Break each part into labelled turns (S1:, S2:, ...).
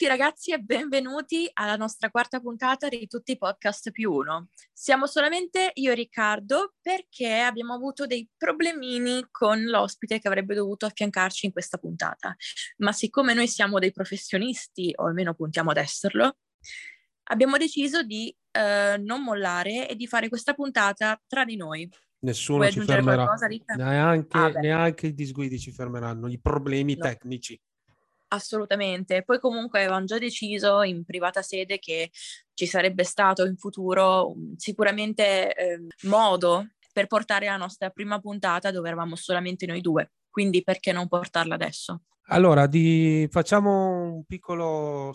S1: tutti ragazzi e benvenuti alla nostra quarta puntata di Tutti i Podcast più uno. Siamo solamente io e Riccardo perché abbiamo avuto dei problemini con l'ospite che avrebbe dovuto affiancarci in questa puntata. Ma siccome noi siamo dei professionisti, o almeno puntiamo ad esserlo, abbiamo deciso di eh, non mollare e di fare questa puntata tra di noi.
S2: Nessuno ci fermerà, qualcosa, neanche, ah, neanche i disguidi ci fermeranno, i problemi no. tecnici.
S1: Assolutamente. Poi comunque avevamo già deciso in privata sede che ci sarebbe stato in futuro sicuramente eh, modo per portare la nostra prima puntata dove eravamo solamente noi due. Quindi perché non portarla adesso?
S2: Allora, di... facciamo un piccolo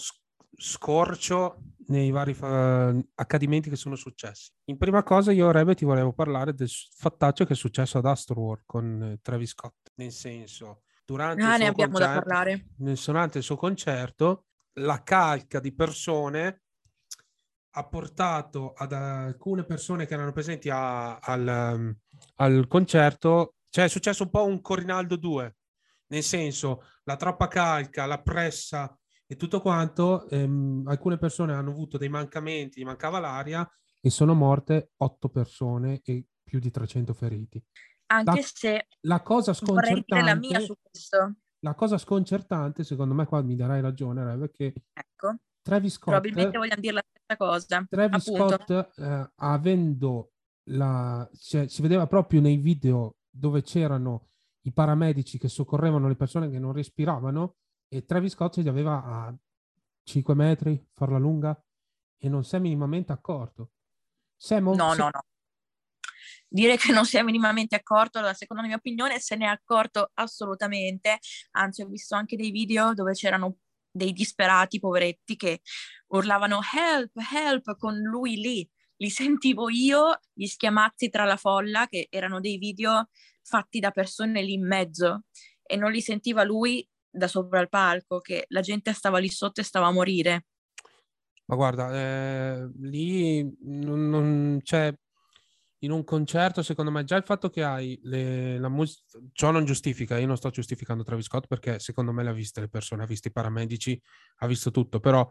S2: scorcio nei vari fa... accadimenti che sono successi. In prima cosa io, Rebe, ti volevo parlare del fattaccio che è successo ad Astroworld con eh, Travis Scott. Nel senso, durante, ah, il, suo concerto, durante il suo concerto, la calca di persone ha portato ad alcune persone che erano presenti a, al, al, concerto, cioè è successo un po' un Corinaldo 2, nel senso la troppa calca, la pressa e tutto quanto, ehm, alcune persone hanno avuto dei mancamenti, gli mancava l'aria e sono morte otto persone e più di 300 feriti
S1: anche
S2: la,
S1: se
S2: la cosa sconcertante
S1: la mia su questo.
S2: La cosa sconcertante, secondo me qua mi darai ragione, Rev, che
S1: ecco.
S2: Travis Scott
S1: probabilmente vogliamo dire la stessa cosa.
S2: Travis appunto. Scott eh, avendo la cioè, si vedeva proprio nei video dove c'erano i paramedici che soccorrevano le persone che non respiravano e Travis Scott li aveva a 5 metri, farla lunga e non si è minimamente accorto.
S1: Mo- no, no, no dire che non si è minimamente accorto, allora, secondo la mia opinione se ne è accorto assolutamente, anzi ho visto anche dei video dove c'erano dei disperati poveretti che urlavano help, help con lui lì, li sentivo io, gli schiamazzi tra la folla, che erano dei video fatti da persone lì in mezzo. E non li sentiva lui da sopra il palco, che la gente stava lì sotto e stava a morire.
S2: Ma guarda, eh, lì non, non c'è in un concerto, secondo me, già il fatto che hai le, la musica, ciò non giustifica, io non sto giustificando Travis Scott perché secondo me le ha viste le persone, ha visto i paramedici, ha visto tutto, però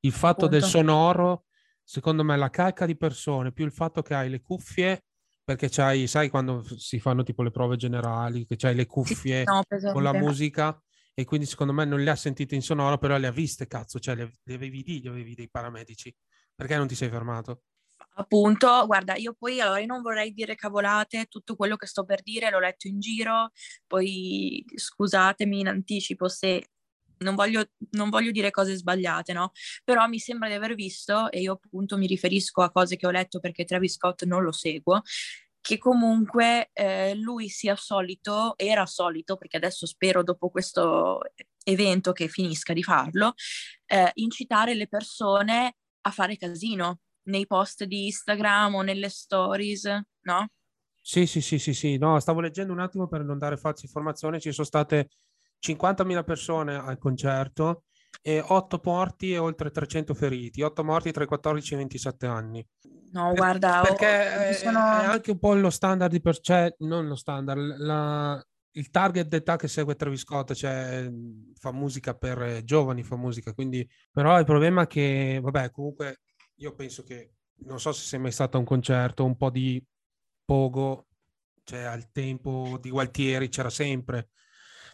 S2: il fatto Appunto. del sonoro, secondo me, la calca di persone, più il fatto che hai le cuffie, perché c'hai, sai quando si fanno tipo le prove generali, che c'hai le cuffie no, con la musica, e quindi secondo me non le ha sentite in sonoro, però le ha viste, cazzo, cioè le, le avevi lì, le avevi dei paramedici, perché non ti sei fermato?
S1: Appunto, guarda, io poi allora io non vorrei dire cavolate, tutto quello che sto per dire l'ho letto in giro, poi scusatemi in anticipo se non voglio, non voglio dire cose sbagliate, no? Però mi sembra di aver visto, e io appunto mi riferisco a cose che ho letto perché Travis Scott non lo seguo, che comunque eh, lui sia solito, era solito, perché adesso spero dopo questo evento che finisca di farlo, eh, incitare le persone a fare casino, nei post di Instagram o nelle stories, no?
S2: Sì, sì, sì, sì, sì. No, stavo leggendo un attimo per non dare false informazioni. Ci sono state 50.000 persone al concerto e 8 morti e oltre 300 feriti. 8 morti tra i 14 e i 27 anni.
S1: No, per, guarda,
S2: perché oh, sono... è anche un po' lo standard di per cioè, non lo standard, la, il target d'età che segue Travis Scott, cioè fa musica per giovani, fa musica, quindi però il problema è che, vabbè, comunque io penso che, non so se sei mai stato a un concerto, un po' di pogo, cioè al tempo di Gualtieri c'era sempre,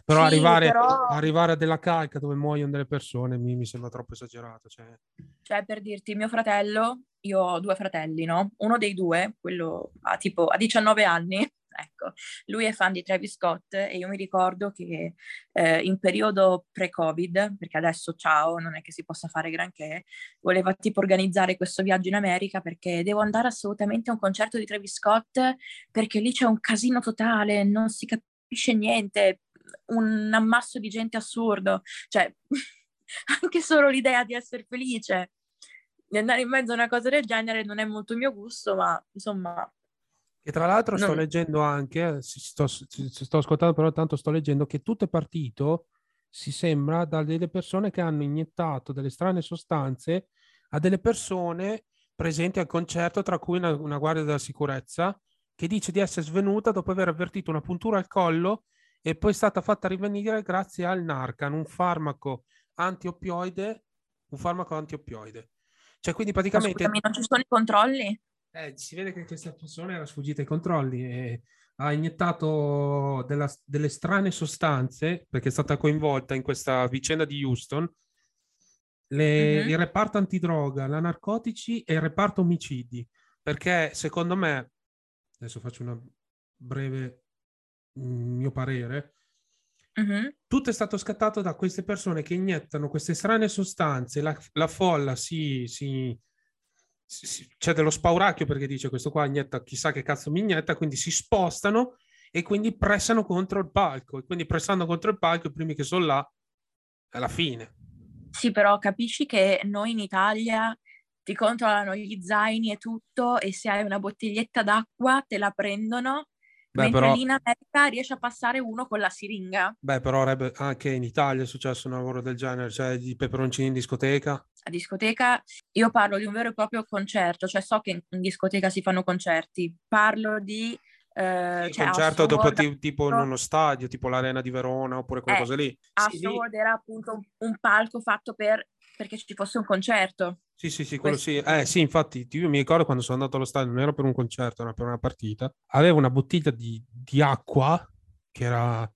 S2: però, sì, arrivare, però... arrivare, a della calca dove muoiono delle persone mi, mi sembra troppo esagerato. Cioè...
S1: cioè, per dirti, mio fratello, io ho due fratelli, no? Uno dei due, quello ha tipo a 19 anni, Ecco, lui è fan di Travis Scott e io mi ricordo che eh, in periodo pre-Covid, perché adesso ciao, non è che si possa fare granché, voleva tipo organizzare questo viaggio in America perché devo andare assolutamente a un concerto di Travis Scott perché lì c'è un casino totale, non si capisce niente, un ammasso di gente assurdo, cioè anche solo l'idea di essere felice di andare in mezzo a una cosa del genere non è molto mio gusto, ma insomma
S2: e tra l'altro sto no. leggendo anche, sto, sto, ascoltando però tanto sto leggendo che tutto è partito, si sembra, da delle persone che hanno iniettato delle strane sostanze a delle persone presenti al concerto, tra cui una, una guardia della sicurezza, che dice di essere svenuta dopo aver avvertito una puntura al collo e poi è stata fatta rivenire grazie al Narcan, un farmaco anti-oppioide un farmaco antioppioide. Cioè, quindi praticamente...
S1: Scusami, non ci sono i controlli?
S2: Eh, si vede che questa persona era sfuggita ai controlli e ha iniettato della, delle strane sostanze, perché è stata coinvolta in questa vicenda di Houston, le, mm-hmm. il reparto antidroga, la narcotici e il reparto omicidi. Perché secondo me, adesso faccio una breve mm, mio parere, mm-hmm. tutto è stato scattato da queste persone che iniettano queste strane sostanze, la, la folla si, si, si, c'è dello spauracchio perché dice questo qua inietta chissà che cazzo mi inietta, quindi si spostano e quindi pressano contro il palco e quindi pressando contro il palco i primi che sono là è la fine.
S1: Sì, però capisci che noi in Italia ti controllano gli zaini e tutto e se hai una bottiglietta d'acqua te la prendono Beh, mentre però... lì in America riesce a passare uno con la siringa.
S2: Beh, però anche in Italia è successo un lavoro del genere, cioè di peperoncini in discoteca.
S1: A discoteca io parlo di un vero e proprio concerto, cioè so che in discoteca si fanno concerti, parlo di
S2: eh, sì, cioè concerto dopo t- tipo in uno stadio, tipo l'Arena di Verona oppure quelle eh, cose lì.
S1: Sì, era appunto un, un, palco fatto per perché ci fosse un concerto.
S2: Sì, sì, sì, quello sì. Eh, sì, infatti, io mi ricordo quando sono andato allo stadio, non era per un concerto, era per una partita. Avevo una bottiglia di, di acqua, che era,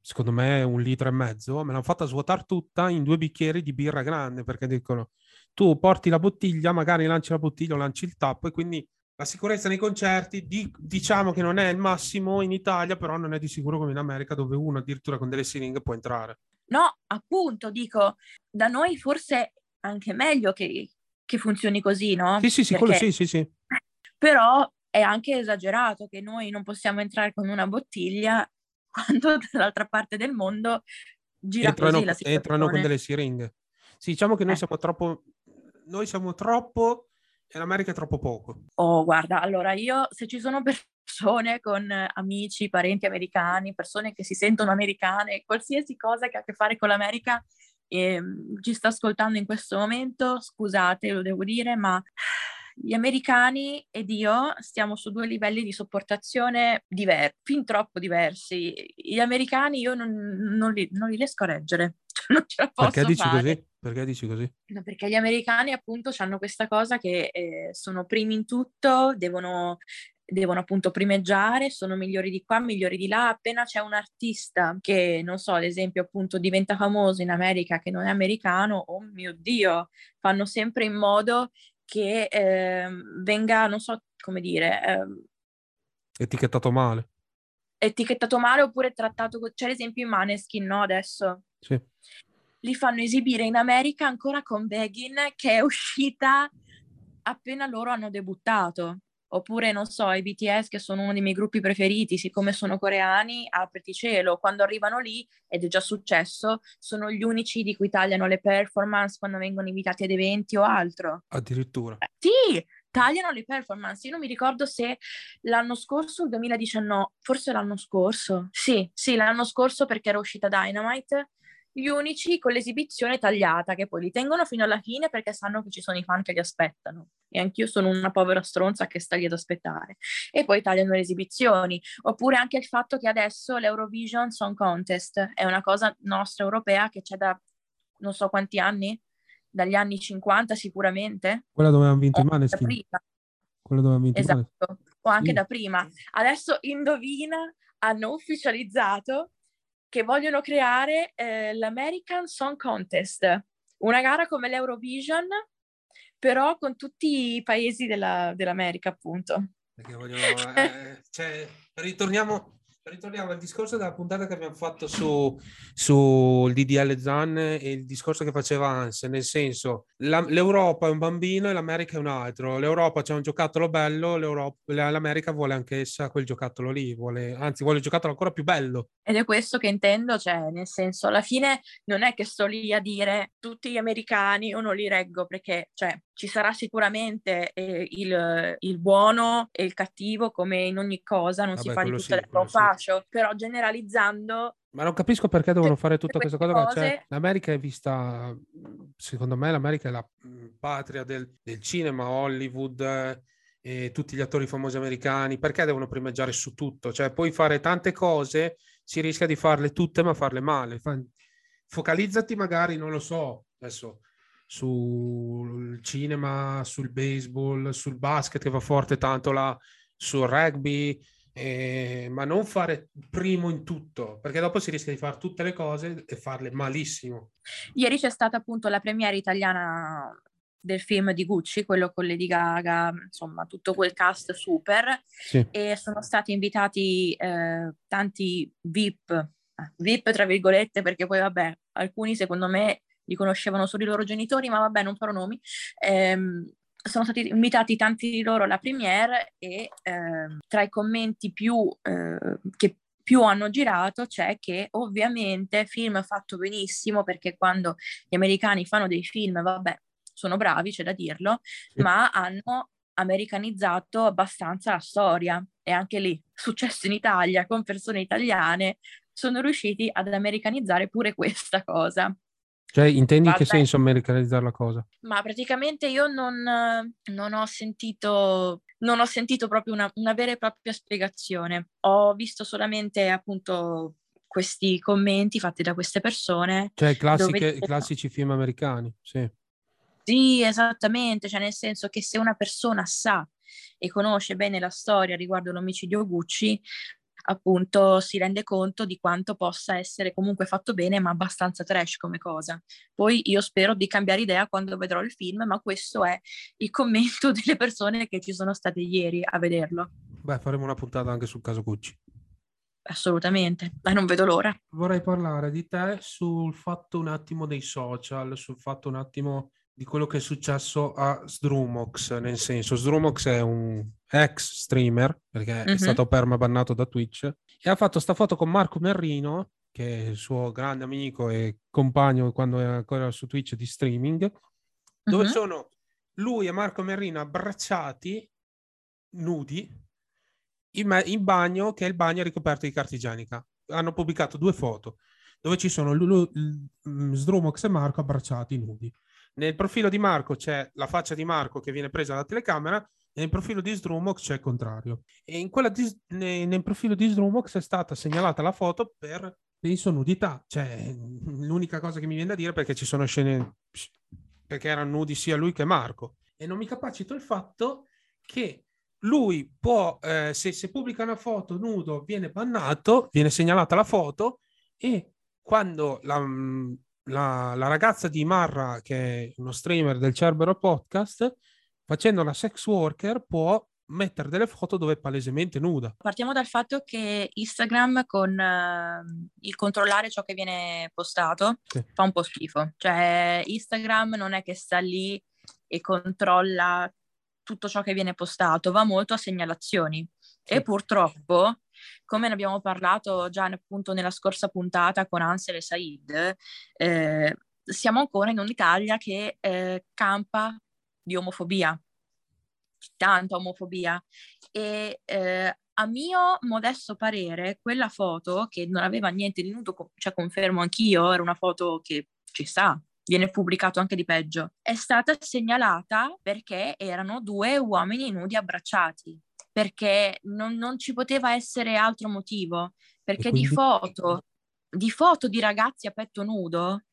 S2: secondo me, un litro e mezzo. Me l'hanno fatta svuotare tutta in due bicchieri di birra grande, perché dicono, tu porti la bottiglia, magari lanci la bottiglia o lanci il tappo, e quindi la sicurezza nei concerti, di, diciamo che non è il massimo in Italia, però non è di sicuro come in America, dove uno addirittura con delle siringhe può entrare.
S1: No, appunto, dico, da noi forse anche meglio che, che funzioni così, no?
S2: Sì, sì, sì, Perché... quello sì, sì, sì.
S1: Però è anche esagerato che noi non possiamo entrare con una bottiglia quando dall'altra parte del mondo gira entrano, così la situazione.
S2: Entrano con delle siringhe. Sì, diciamo che noi eh. siamo troppo... Noi siamo troppo e l'America è troppo poco.
S1: Oh, guarda, allora io se ci sono persone con amici, parenti americani, persone che si sentono americane, qualsiasi cosa che ha a che fare con l'America e ehm, ci sta ascoltando in questo momento, scusate, lo devo dire, ma gli americani ed io stiamo su due livelli di sopportazione diversi, fin troppo diversi. Gli americani io non, non, li, non li, riesco a reggere, non ce la posso
S2: Perché dici
S1: fare.
S2: così? Perché dici così?
S1: No, perché gli americani appunto hanno questa cosa che eh, sono primi in tutto, devono devono appunto primeggiare, sono migliori di qua, migliori di là. Appena c'è un artista che, non so, ad esempio, appunto diventa famoso in America che non è americano, oh mio Dio, fanno sempre in modo che eh, venga, non so come dire... Eh,
S2: etichettato male.
S1: Etichettato male oppure trattato, c'è l'esempio in Maneskin, no, adesso?
S2: Sì.
S1: Li fanno esibire in America ancora con Begin che è uscita appena loro hanno debuttato oppure non so, i BTS che sono uno dei miei gruppi preferiti, siccome sono coreani, apriti cielo, quando arrivano lì, ed è già successo, sono gli unici di cui tagliano le performance quando vengono invitati ad eventi o altro.
S2: Addirittura.
S1: Eh, sì, tagliano le performance. Io non mi ricordo se l'anno scorso il 2019, forse l'anno scorso. Sì, sì, l'anno scorso perché era uscita Dynamite gli unici con l'esibizione tagliata, che poi li tengono fino alla fine perché sanno che ci sono i fan che li aspettano. E anch'io sono una povera stronza che sta lì ad aspettare. E poi tagliano le esibizioni. Oppure anche il fatto che adesso l'Eurovision Song Contest è una cosa nostra europea che c'è da non so quanti anni, dagli anni 50 sicuramente.
S2: Quella dove hanno vinto i Maneskin. Quella dove hanno vinto
S1: esatto. o anche sì. da prima. Adesso indovina, hanno ufficializzato che vogliono creare eh, l'American Song Contest, una gara come l'Eurovision, però con tutti i paesi della, dell'America, appunto.
S2: Vogliono, eh, cioè, ritorniamo, Ritorniamo al discorso della puntata che abbiamo fatto su, su DDL Zan e il discorso che faceva Hans, nel senso la, l'Europa è un bambino e l'America è un altro. L'Europa c'è un giocattolo bello, l'America vuole anch'essa quel giocattolo lì, vuole, anzi vuole il giocattolo ancora più bello.
S1: Ed è questo che intendo, cioè nel senso alla fine non è che sto lì a dire tutti gli americani io non li reggo perché cioè, ci sarà sicuramente eh, il, il, buono e il cattivo come in ogni cosa, non Vabbè, si fa di tutte sì, le fascio, sì. però generalizzando
S2: ma non capisco perché devono fare tutta questa cosa. Cose... Cioè, L'America è vista, secondo me, l'America è la patria del, del cinema, Hollywood eh, e tutti gli attori famosi americani. Perché devono primeggiare su tutto? Cioè, puoi fare tante cose, si rischia di farle tutte, ma farle male. Focalizzati magari, non lo so, adesso sul cinema, sul baseball, sul basket che va forte tanto là, sul rugby, eh, ma non fare primo in tutto, perché dopo si rischia di fare tutte le cose e farle malissimo.
S1: Ieri c'è stata appunto la premiere italiana del film di Gucci, quello con Lady Gaga, insomma tutto quel cast super, sì. e sono stati invitati eh, tanti VIP, eh, VIP tra virgolette, perché poi vabbè, alcuni secondo me li conoscevano solo i loro genitori, ma vabbè, non farò nomi. Ehm, sono stati invitati tanti di loro alla premiere e eh, tra i commenti più, eh, che più hanno girato c'è che ovviamente film fatto benissimo perché quando gli americani fanno dei film, vabbè, sono bravi, c'è da dirlo, sì. ma hanno americanizzato abbastanza la storia e anche lì, successo in Italia con persone italiane, sono riusciti ad americanizzare pure questa cosa.
S2: Cioè, intendi Vabbè. che senso americanizzare la cosa?
S1: Ma praticamente io non, non ho sentito non ho sentito proprio una, una, vera e propria spiegazione. Ho visto solamente appunto questi commenti fatti da queste persone.
S2: Cioè, classiche, dove... classici film americani, sì.
S1: Sì, esattamente, cioè nel senso che se una persona sa e conosce bene la storia riguardo l'omicidio Gucci, appunto si rende conto di quanto possa essere comunque fatto bene, ma abbastanza trash come cosa. Poi io spero di cambiare idea quando vedrò il film, ma questo è il commento delle persone che ci sono state ieri a vederlo.
S2: Beh, faremo una puntata anche sul caso Gucci.
S1: Assolutamente, ma non vedo l'ora.
S2: Vorrei parlare di te sul fatto un attimo dei social, sul fatto un attimo di quello che è successo a Sdrumox, nel senso Sdrumox è un ex streamer, perché mm-hmm. è mhm. stato permabannato da Twitch, e ha fatto sta foto con Marco Merrino, che è il suo grande amico e compagno quando era ancora su Twitch di streaming, dove mm-hmm. sono lui e Marco Merrino abbracciati, nudi, in, in, bagno, che è il bagno ricoperto di carta igienica. Hanno pubblicato due foto dove ci sono Sdrumox e Marco abbracciati nudi. Nel profilo di Marco c'è la faccia di Marco che viene presa dalla telecamera e nel profilo di Sdrumox c'è il contrario. E in di, nel, profilo di Sdrumox è stata segnalata la foto per, penso, nudità. Cioè, l'unica cosa che mi viene da dire perché ci sono scene perché erano nudi sia lui che Marco. E non mi capacito il fatto che lui può, eh, se, se pubblica una foto nudo, viene bannato, viene segnalata la foto e quando la, la, la, ragazza di Marra, che è uno streamer del Cerbero Podcast, facendo la sex worker può mettere delle foto dove è palesemente nuda.
S1: Partiamo dal fatto che Instagram con uh, il controllare ciò che viene postato sì. fa un po' schifo. Cioè Instagram non è che sta lì e controlla tutto ciò che viene postato, va molto a segnalazioni. E purtroppo come ne abbiamo parlato già appunto nella scorsa puntata con Ansel e Said, eh, siamo ancora in un'Italia che eh, campa di omofobia, tanta omofobia. E eh, a mio modesto parere, quella foto che non aveva niente di nudo, cioè confermo anch'io, era una foto che ci sta, viene pubblicato anche di peggio, è stata segnalata perché erano due uomini nudi abbracciati perché non, non ci poteva essere altro motivo, perché quindi... di foto, di foto di ragazzi a petto nudo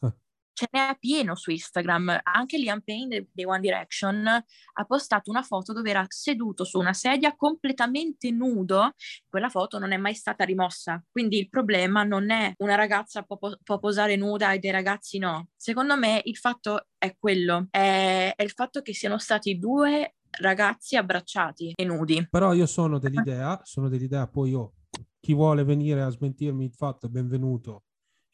S1: ah. ce n'è pieno su Instagram. Anche Liam Payne di One Direction ha postato una foto dove era seduto su una sedia completamente nudo. Quella foto non è mai stata rimossa. Quindi il problema non è una ragazza può, può posare nuda e dei ragazzi no. Secondo me il fatto è quello, è, è il fatto che siano stati due ragazzi abbracciati e nudi.
S2: Però io sono dell'idea, sono dell'idea, poi io, chi vuole venire a smentirmi il fatto benvenuto.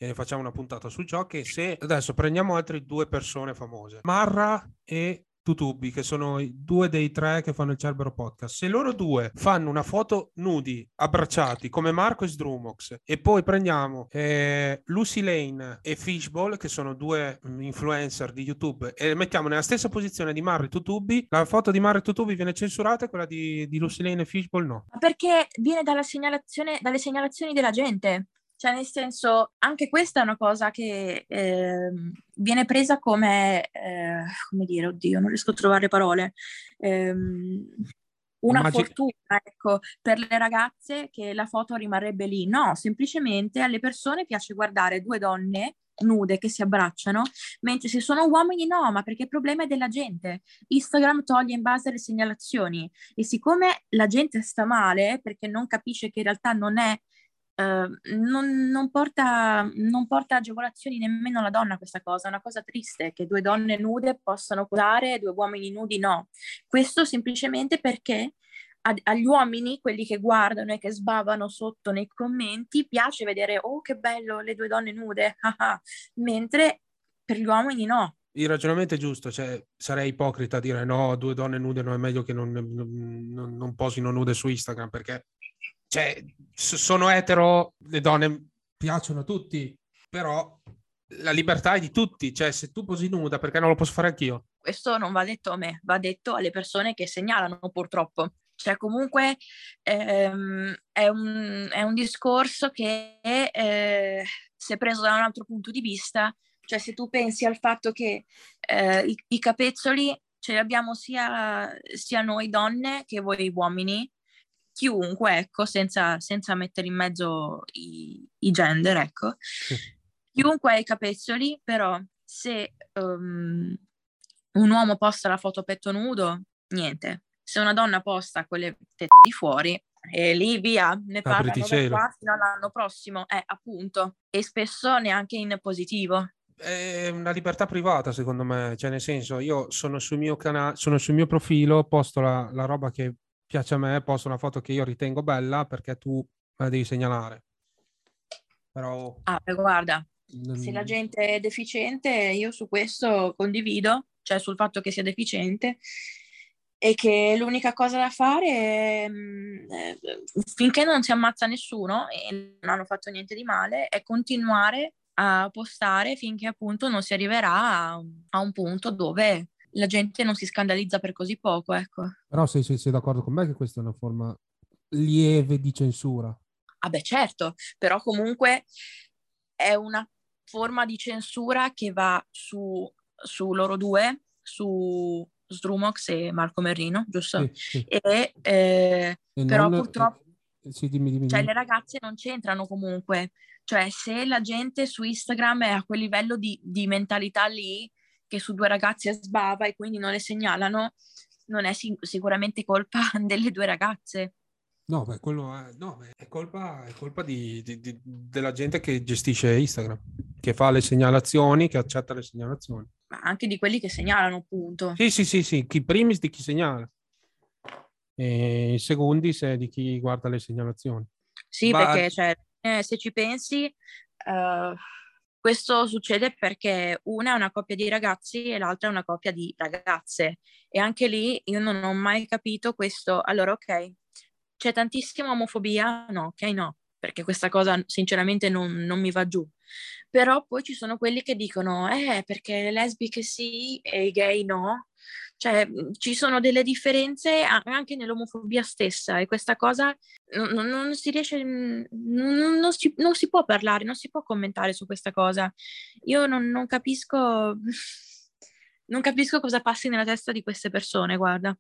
S2: E facciamo una puntata sul gioco che se adesso prendiamo altre due persone famose, Marra e Tutubi, che sono i due dei tre che fanno il Cerbero Podcast. Se loro due fanno una foto nudi, abbracciati, come Marco e Sdrumox, e poi prendiamo eh, Lucy Lane e Fishball, che sono due mm, influencer di YouTube, e mettiamo nella stessa posizione di Marco e Tutubi, la foto di Marco e Tutubi viene censurata e quella di, di Lucy Lane e Fishball no.
S1: Perché viene dalla segnalazione, dalle segnalazioni della gente. Cioè, nel senso, anche questa è una cosa che eh, viene presa come, eh, come dire, oddio, non riesco a trovare parole, eh, una Immagin- fortuna, ecco, per le ragazze che la foto rimarrebbe lì. No, semplicemente alle persone piace guardare due donne nude che si abbracciano, mentre se sono uomini no, ma perché il problema è della gente. Instagram toglie in base alle segnalazioni e siccome la gente sta male perché non capisce che in realtà non è Uh, non, non, porta, non, porta, agevolazioni nemmeno alla donna questa cosa, è una cosa triste che due donne nude possano posare e due uomini nudi no. Questo semplicemente perché agli uomini, quelli che guardano e che sbavano sotto nei commenti, piace vedere, oh che bello, le due donne nude, mentre per gli uomini no.
S2: Il ragionamento è giusto, cioè sarei ipocrita a dire no, due donne nude non è meglio che non, non, non posino nude su Instagram, perché cioè, sono etero, le donne piacciono a tutti, però la libertà è di tutti, cioè se tu posi nuda perché non lo posso fare anch'io?
S1: Questo non va detto a me, va detto alle persone che segnalano purtroppo. Cioè comunque ehm, è, un, è, un, discorso che eh, se preso da un altro punto di vista, cioè se tu pensi al fatto che eh, i, i, capezzoli ce li abbiamo sia, sia, noi donne che voi uomini, chiunque, ecco, senza, senza mettere in mezzo i, i gender, ecco. Chiunque ha i capezzoli, però se um, un uomo posta la foto a petto nudo, niente, se una donna posta quelle tette fuori, e lì via, ne parlano qua fino all'anno prossimo, eh, appunto, e spesso neanche in positivo.
S2: È una libertà privata, secondo me, cioè nel senso, io sono sul mio canale, sono sul mio profilo, posto la, la roba che piace a me, posto una foto che io ritengo bella perché tu me la devi segnalare. Però...
S1: Ah, guarda, se la gente è deficiente, io su questo condivido, cioè sul fatto che sia deficiente, e che l'unica cosa da fare è, mm, eh, finché non si ammazza nessuno e non hanno fatto niente di male, è continuare a postare finché appunto non si arriverà a, a un punto dove la gente non si scandalizza per così poco, ecco.
S2: Però sei, sei, sei d'accordo con me che questa è una forma lieve di censura?
S1: Ah beh certo, però comunque è una forma di censura che va su, su loro due, su Strumox e Marco Merrino, giusto? Sì, sì. E, eh, e però non, purtroppo eh, sì, dimmi, dimmi, cioè, le ragazze non c'entrano comunque. Cioè, se la gente su Instagram è a quel livello di, di mentalità lì, che su due ragazze sbava e quindi non le segnalano, non è sic- sicuramente colpa delle due ragazze.
S2: No, beh, quello è, no, è colpa, è colpa di, di, di, della gente che gestisce Instagram, che fa le segnalazioni, che accetta le segnalazioni
S1: ma anche di quelli che segnalano, appunto.
S2: Sì, sì, sì, sì, chi primis di chi segnala. E i secondi se di chi guarda le segnalazioni.
S1: Sì, ma... perché cioè, eh, se ci pensi, uh, questo succede perché una è una coppia di ragazzi e l'altra è una coppia di ragazze. E anche lì io non ho mai capito questo. Allora, ok, c'è tantissima omofobia? No, ok, no, perché questa cosa sinceramente non, non mi va giù però poi ci sono quelli che dicono, eh, perché le lesbiche sì e i gay no. Cioè, ci sono delle differenze anche nell'omofobia stessa e questa cosa non, non si riesce, non, non, si, non, si, può parlare, non si può commentare su questa cosa. Io non, capisco, non capisco cosa passi nella testa di queste persone, guarda.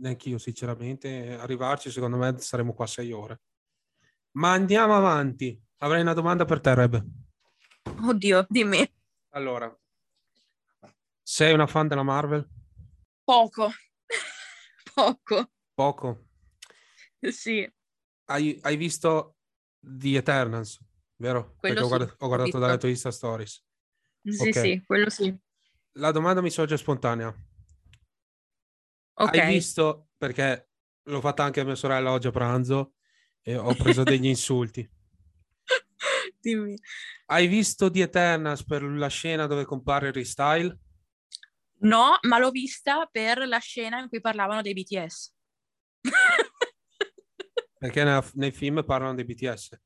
S2: Neanche io, sinceramente, arrivarci, secondo me, saremo qua sei ore. Ma andiamo avanti. Avrei una domanda per te, Reb.
S1: Oddio, dimmi.
S2: Allora, sei una fan della Marvel?
S1: Poco. Poco.
S2: Poco?
S1: Sì.
S2: Hai, hai, visto The Eternals, vero? Quello Perché sì, ho guardato, ho guardato dalle tue Insta Stories.
S1: Sì, okay. sì, quello sì.
S2: La domanda mi sorge spontanea. Ok. Hai visto, perché l'ho fatta anche a mia sorella oggi a pranzo e ho preso degli insulti.
S1: Dimmi.
S2: Hai visto The Eternals per la scena dove compare il restyle?
S1: No, ma l'ho vista per la scena in cui parlavano dei BTS.
S2: Perché nella, nei film parlano dei BTS.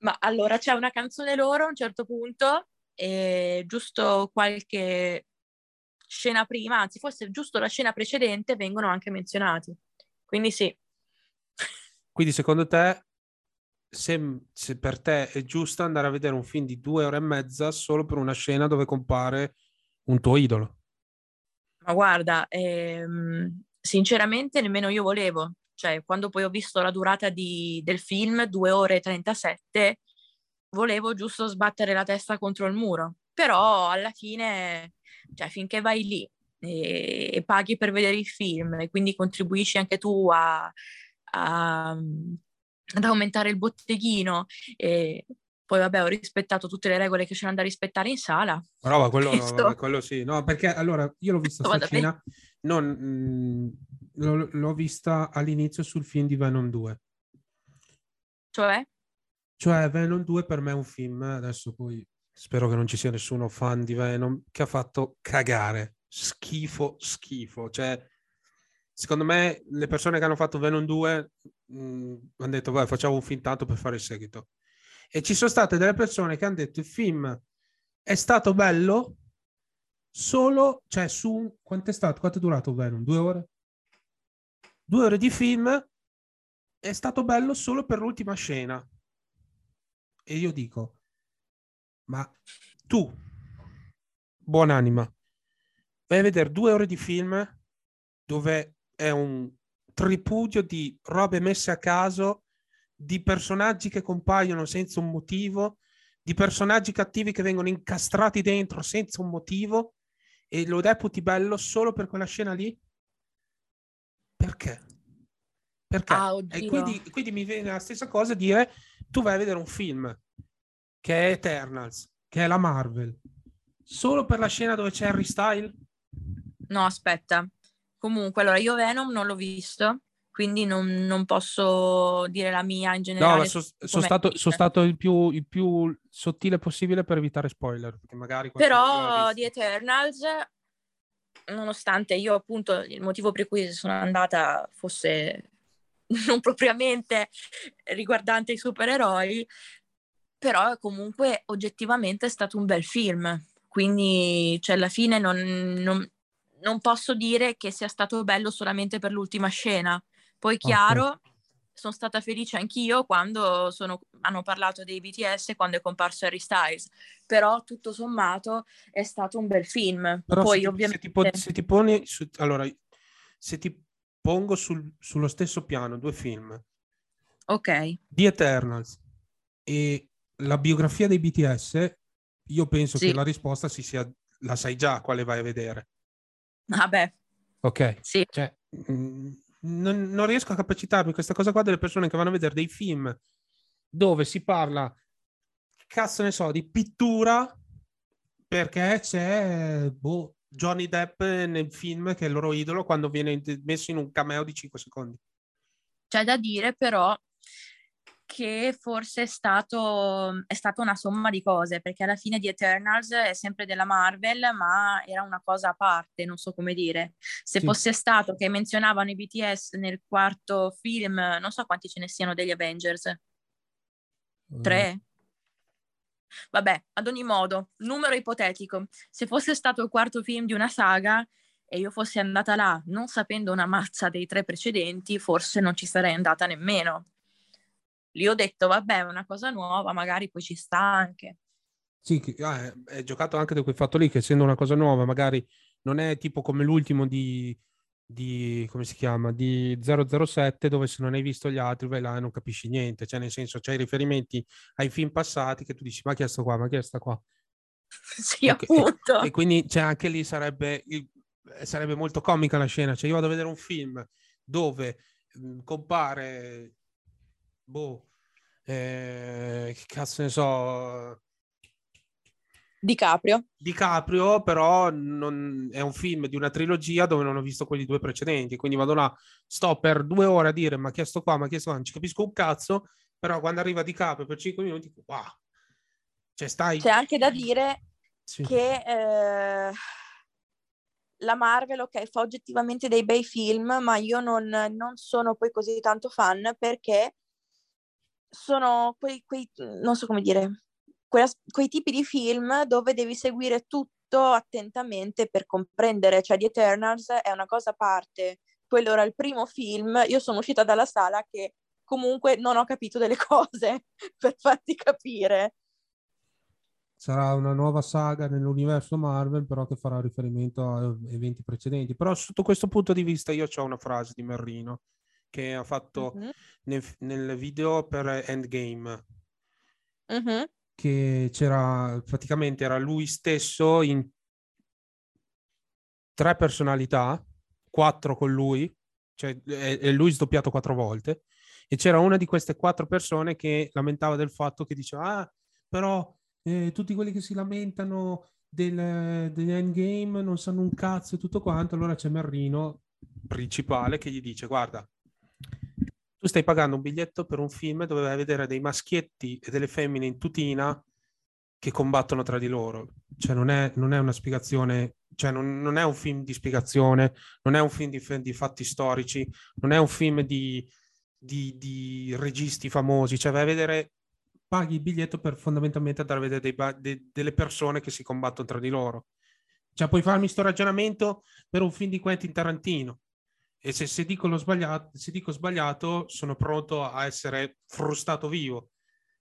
S1: Ma allora c'è una canzone loro a un certo punto e giusto qualche scena prima, anzi forse giusto la scena precedente vengono anche menzionati. Quindi sì.
S2: Quindi secondo te se, se, per te è giusto andare a vedere un film di due ore e mezza solo per una scena dove compare un tuo idolo.
S1: Ma guarda, ehm, sinceramente nemmeno io volevo. Cioè, quando poi ho visto la durata di, del film, due ore e 37, volevo giusto sbattere la testa contro il muro, però alla fine, cioè finché vai lì e, e paghi per vedere il film e quindi contribuisci anche tu a, a, ad aumentare il botteghino e poi vabbè ho rispettato tutte le regole che c'erano da rispettare in sala.
S2: Però ma quello, no, quello sì, no, perché allora io l'ho vista questa scena, non, mh, l'ho, l'ho vista all'inizio sul film di Venom 2.
S1: Cioè?
S2: Cioè, Venom 2 per me è un film, adesso poi spero che non ci sia nessuno fan di Venom, che ha fatto cagare, schifo, schifo. Cioè, secondo me le persone che hanno fatto Venom 2 mh, hanno detto, beh, facciamo un film tanto per fare il seguito. E ci sono state delle persone che hanno detto, il film è stato bello solo, cioè su, quanto è stato, quanto è durato Venom? Due ore? Due ore di film è stato bello solo per l'ultima scena e io dico, ma tu, buonanima, vai a vedere due ore di film dove è un tripudio di robe messe a caso, di personaggi che compaiono senza un motivo, di personaggi cattivi che vengono incastrati dentro senza un motivo e lo reputi bello solo per quella scena lì? Perché? Perché? Ah, e quindi, quindi, mi viene la stessa cosa dire tu vai a vedere un film che è Eternals, che è la Marvel, solo per la scena dove c'è Harry Style?
S1: No, aspetta. Comunque, allora io Venom non l'ho visto, quindi non, non posso dire la mia in generale.
S2: No, sono so stato, so stato il, più, il, più, sottile possibile per evitare spoiler.
S1: Però di Eternals, nonostante io appunto il motivo per cui sono andata fosse non propriamente riguardante i supereroi, però comunque oggettivamente è stato un bel film, quindi cioè, alla fine non, non, non, posso dire che sia stato bello solamente per l'ultima scena. Poi chiaro, okay. sono stata felice anch'io quando sono, hanno parlato dei BTS quando è comparso Harry Styles, però tutto sommato è stato un bel film.
S2: Però
S1: Poi
S2: se,
S1: ovviamente...
S2: se, ti, se ti poni, su, allora, se ti pongo sul, sullo stesso piano due film.
S1: Ok.
S2: The Eternals e la biografia dei BTS, io penso sì. che la risposta si sia, la sai già quale vai a vedere.
S1: Vabbè.
S2: Ok.
S1: Sì.
S2: Cioè, mh, mm, non, non, riesco a capacitarmi questa cosa qua delle persone che vanno a vedere dei film dove si parla, cazzo ne so, di pittura perché c'è boh, Johnny Depp nel film che è il loro idolo quando viene messo in un cameo di 5 secondi.
S1: C'è da dire però che forse è stato, è stata una somma di cose, perché alla fine di Eternals è sempre della Marvel, ma era una cosa a parte, non so come dire. Se sì. fosse stato che menzionavano i BTS nel quarto film, non so quanti ce ne siano degli Avengers. Tre? Vabbè, ad ogni modo, numero ipotetico, se fosse stato il quarto film di una saga e io fossi andata là non sapendo una mazza dei tre precedenti, forse non ci sarei andata nemmeno. Lì ho detto, vabbè, è una cosa nuova, magari poi ci sta anche.
S2: Sì, ah, è giocato anche da quel fatto lì che essendo una cosa nuova, magari non è tipo come l'ultimo di, di come si chiama, di 007 dove se non hai visto gli altri vai là e non capisci niente, cioè nel senso c'hai riferimenti ai film passati che tu dici ma chi è sto qua, ma chi è sta qua?
S1: Sì, e, appunto.
S2: E, e, quindi cioè, anche lì sarebbe, sarebbe molto comica la scena, cioè io vado a vedere un film dove compare boh, eh, che cazzo ne so,
S1: Di Caprio.
S2: Di Caprio, però non, è un film di una trilogia dove non ho visto quelli due precedenti, quindi vado là, sto per due ore a dire ma chi è sto qua, ma chi è sto qua, non ci capisco un cazzo, però quando arriva Di Caprio per cinque minuti, dico, wow, cioè stai...
S1: C'è anche da dire sì. che eh, la Marvel, ok, fa oggettivamente dei bei film, ma io non, non sono poi così tanto fan perché sono quei, quei non so come dire, quei, quei tipi di film dove devi seguire tutto attentamente per comprendere, cioè The Eternals è una cosa a parte, quello era il primo film, io sono uscita dalla sala che comunque non ho capito delle cose per farti capire.
S2: Sarà una nuova saga nell'universo Marvel, però che farà riferimento a eventi precedenti. Però sotto questo punto di vista io ho una frase di Merrino che ha fatto mm-hmm. nel, nel, video per Endgame. Mm-hmm. che c'era praticamente era lui stesso in tre personalità, quattro con lui, cioè è, lui sdoppiato quattro volte, e c'era una di queste quattro persone che lamentava del fatto che diceva, ah, però eh, tutti quelli che si lamentano del, dell'endgame non sanno un cazzo e tutto quanto, allora c'è Merrino principale che gli dice, guarda, tu stai pagando un biglietto per un film dove vai a vedere dei maschietti e delle femmine in tutina che combattono tra di loro. Cioè non è, non è una spiegazione cioè non, non, è un film di spiegazione, non è un film di, di fatti storici, non è un film di, di, di, registi famosi, cioè vai a vedere, paghi il biglietto per fondamentalmente andare a vedere dei, de, delle persone che si combattono tra di loro. Cioè puoi farmi sto ragionamento per un film di Quentin Tarantino e se, se, dico, se dico sbagliato sono pronto a essere frustato vivo,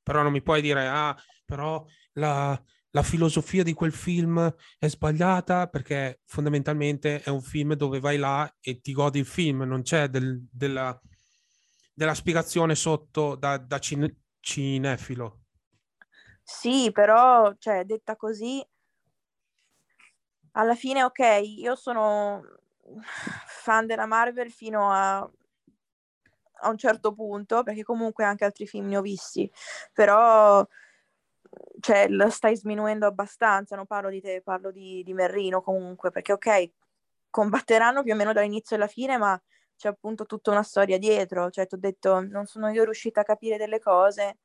S2: però non mi puoi dire, ah, però la, la filosofia di quel film è sbagliata perché fondamentalmente è un film dove vai là e ti godi il film, non c'è del, della, della, spiegazione sotto da, da cine, cinefilo.
S1: Sì, però, cioè, detta così, alla fine, ok, io sono fan della Marvel fino a, a un certo punto, perché comunque anche altri film ne ho visti, però cioè, lo stai sminuendo abbastanza, non parlo di te, parlo di, di Merrino comunque, perché ok, combatteranno più o meno dall'inizio alla fine, ma c'è appunto tutta una storia dietro, cioè ti ho detto, non sono io riuscita a capire delle cose,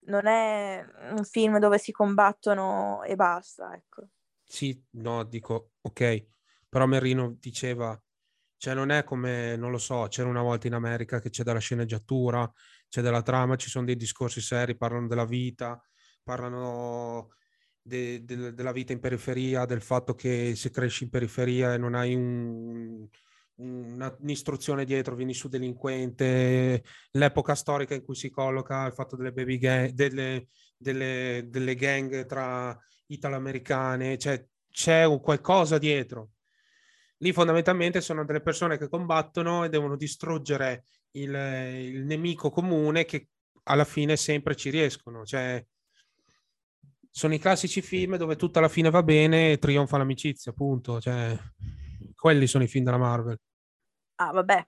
S1: non è un film dove si combattono e basta, ecco.
S2: Sì, no, dico, ok, però Merrino diceva, cioè non è come, non lo so, c'era una volta in America che c'è della sceneggiatura, c'è della trama, ci sono dei discorsi seri, parlano della vita, parlano de, de, della vita in periferia, del fatto che se cresci in periferia e non hai un, una, un'istruzione dietro, vieni su delinquente, l'epoca storica in cui si colloca il fatto delle baby gang, delle, delle, delle gang tra italo-americane, cioè c'è un qualcosa dietro. Lì fondamentalmente sono delle persone che combattono e devono distruggere il, il nemico comune che alla fine sempre ci riescono. Cioè, sono i classici film dove tutta la fine va bene e trionfa l'amicizia, appunto. Cioè, quelli sono i film della Marvel.
S1: Ah, vabbè.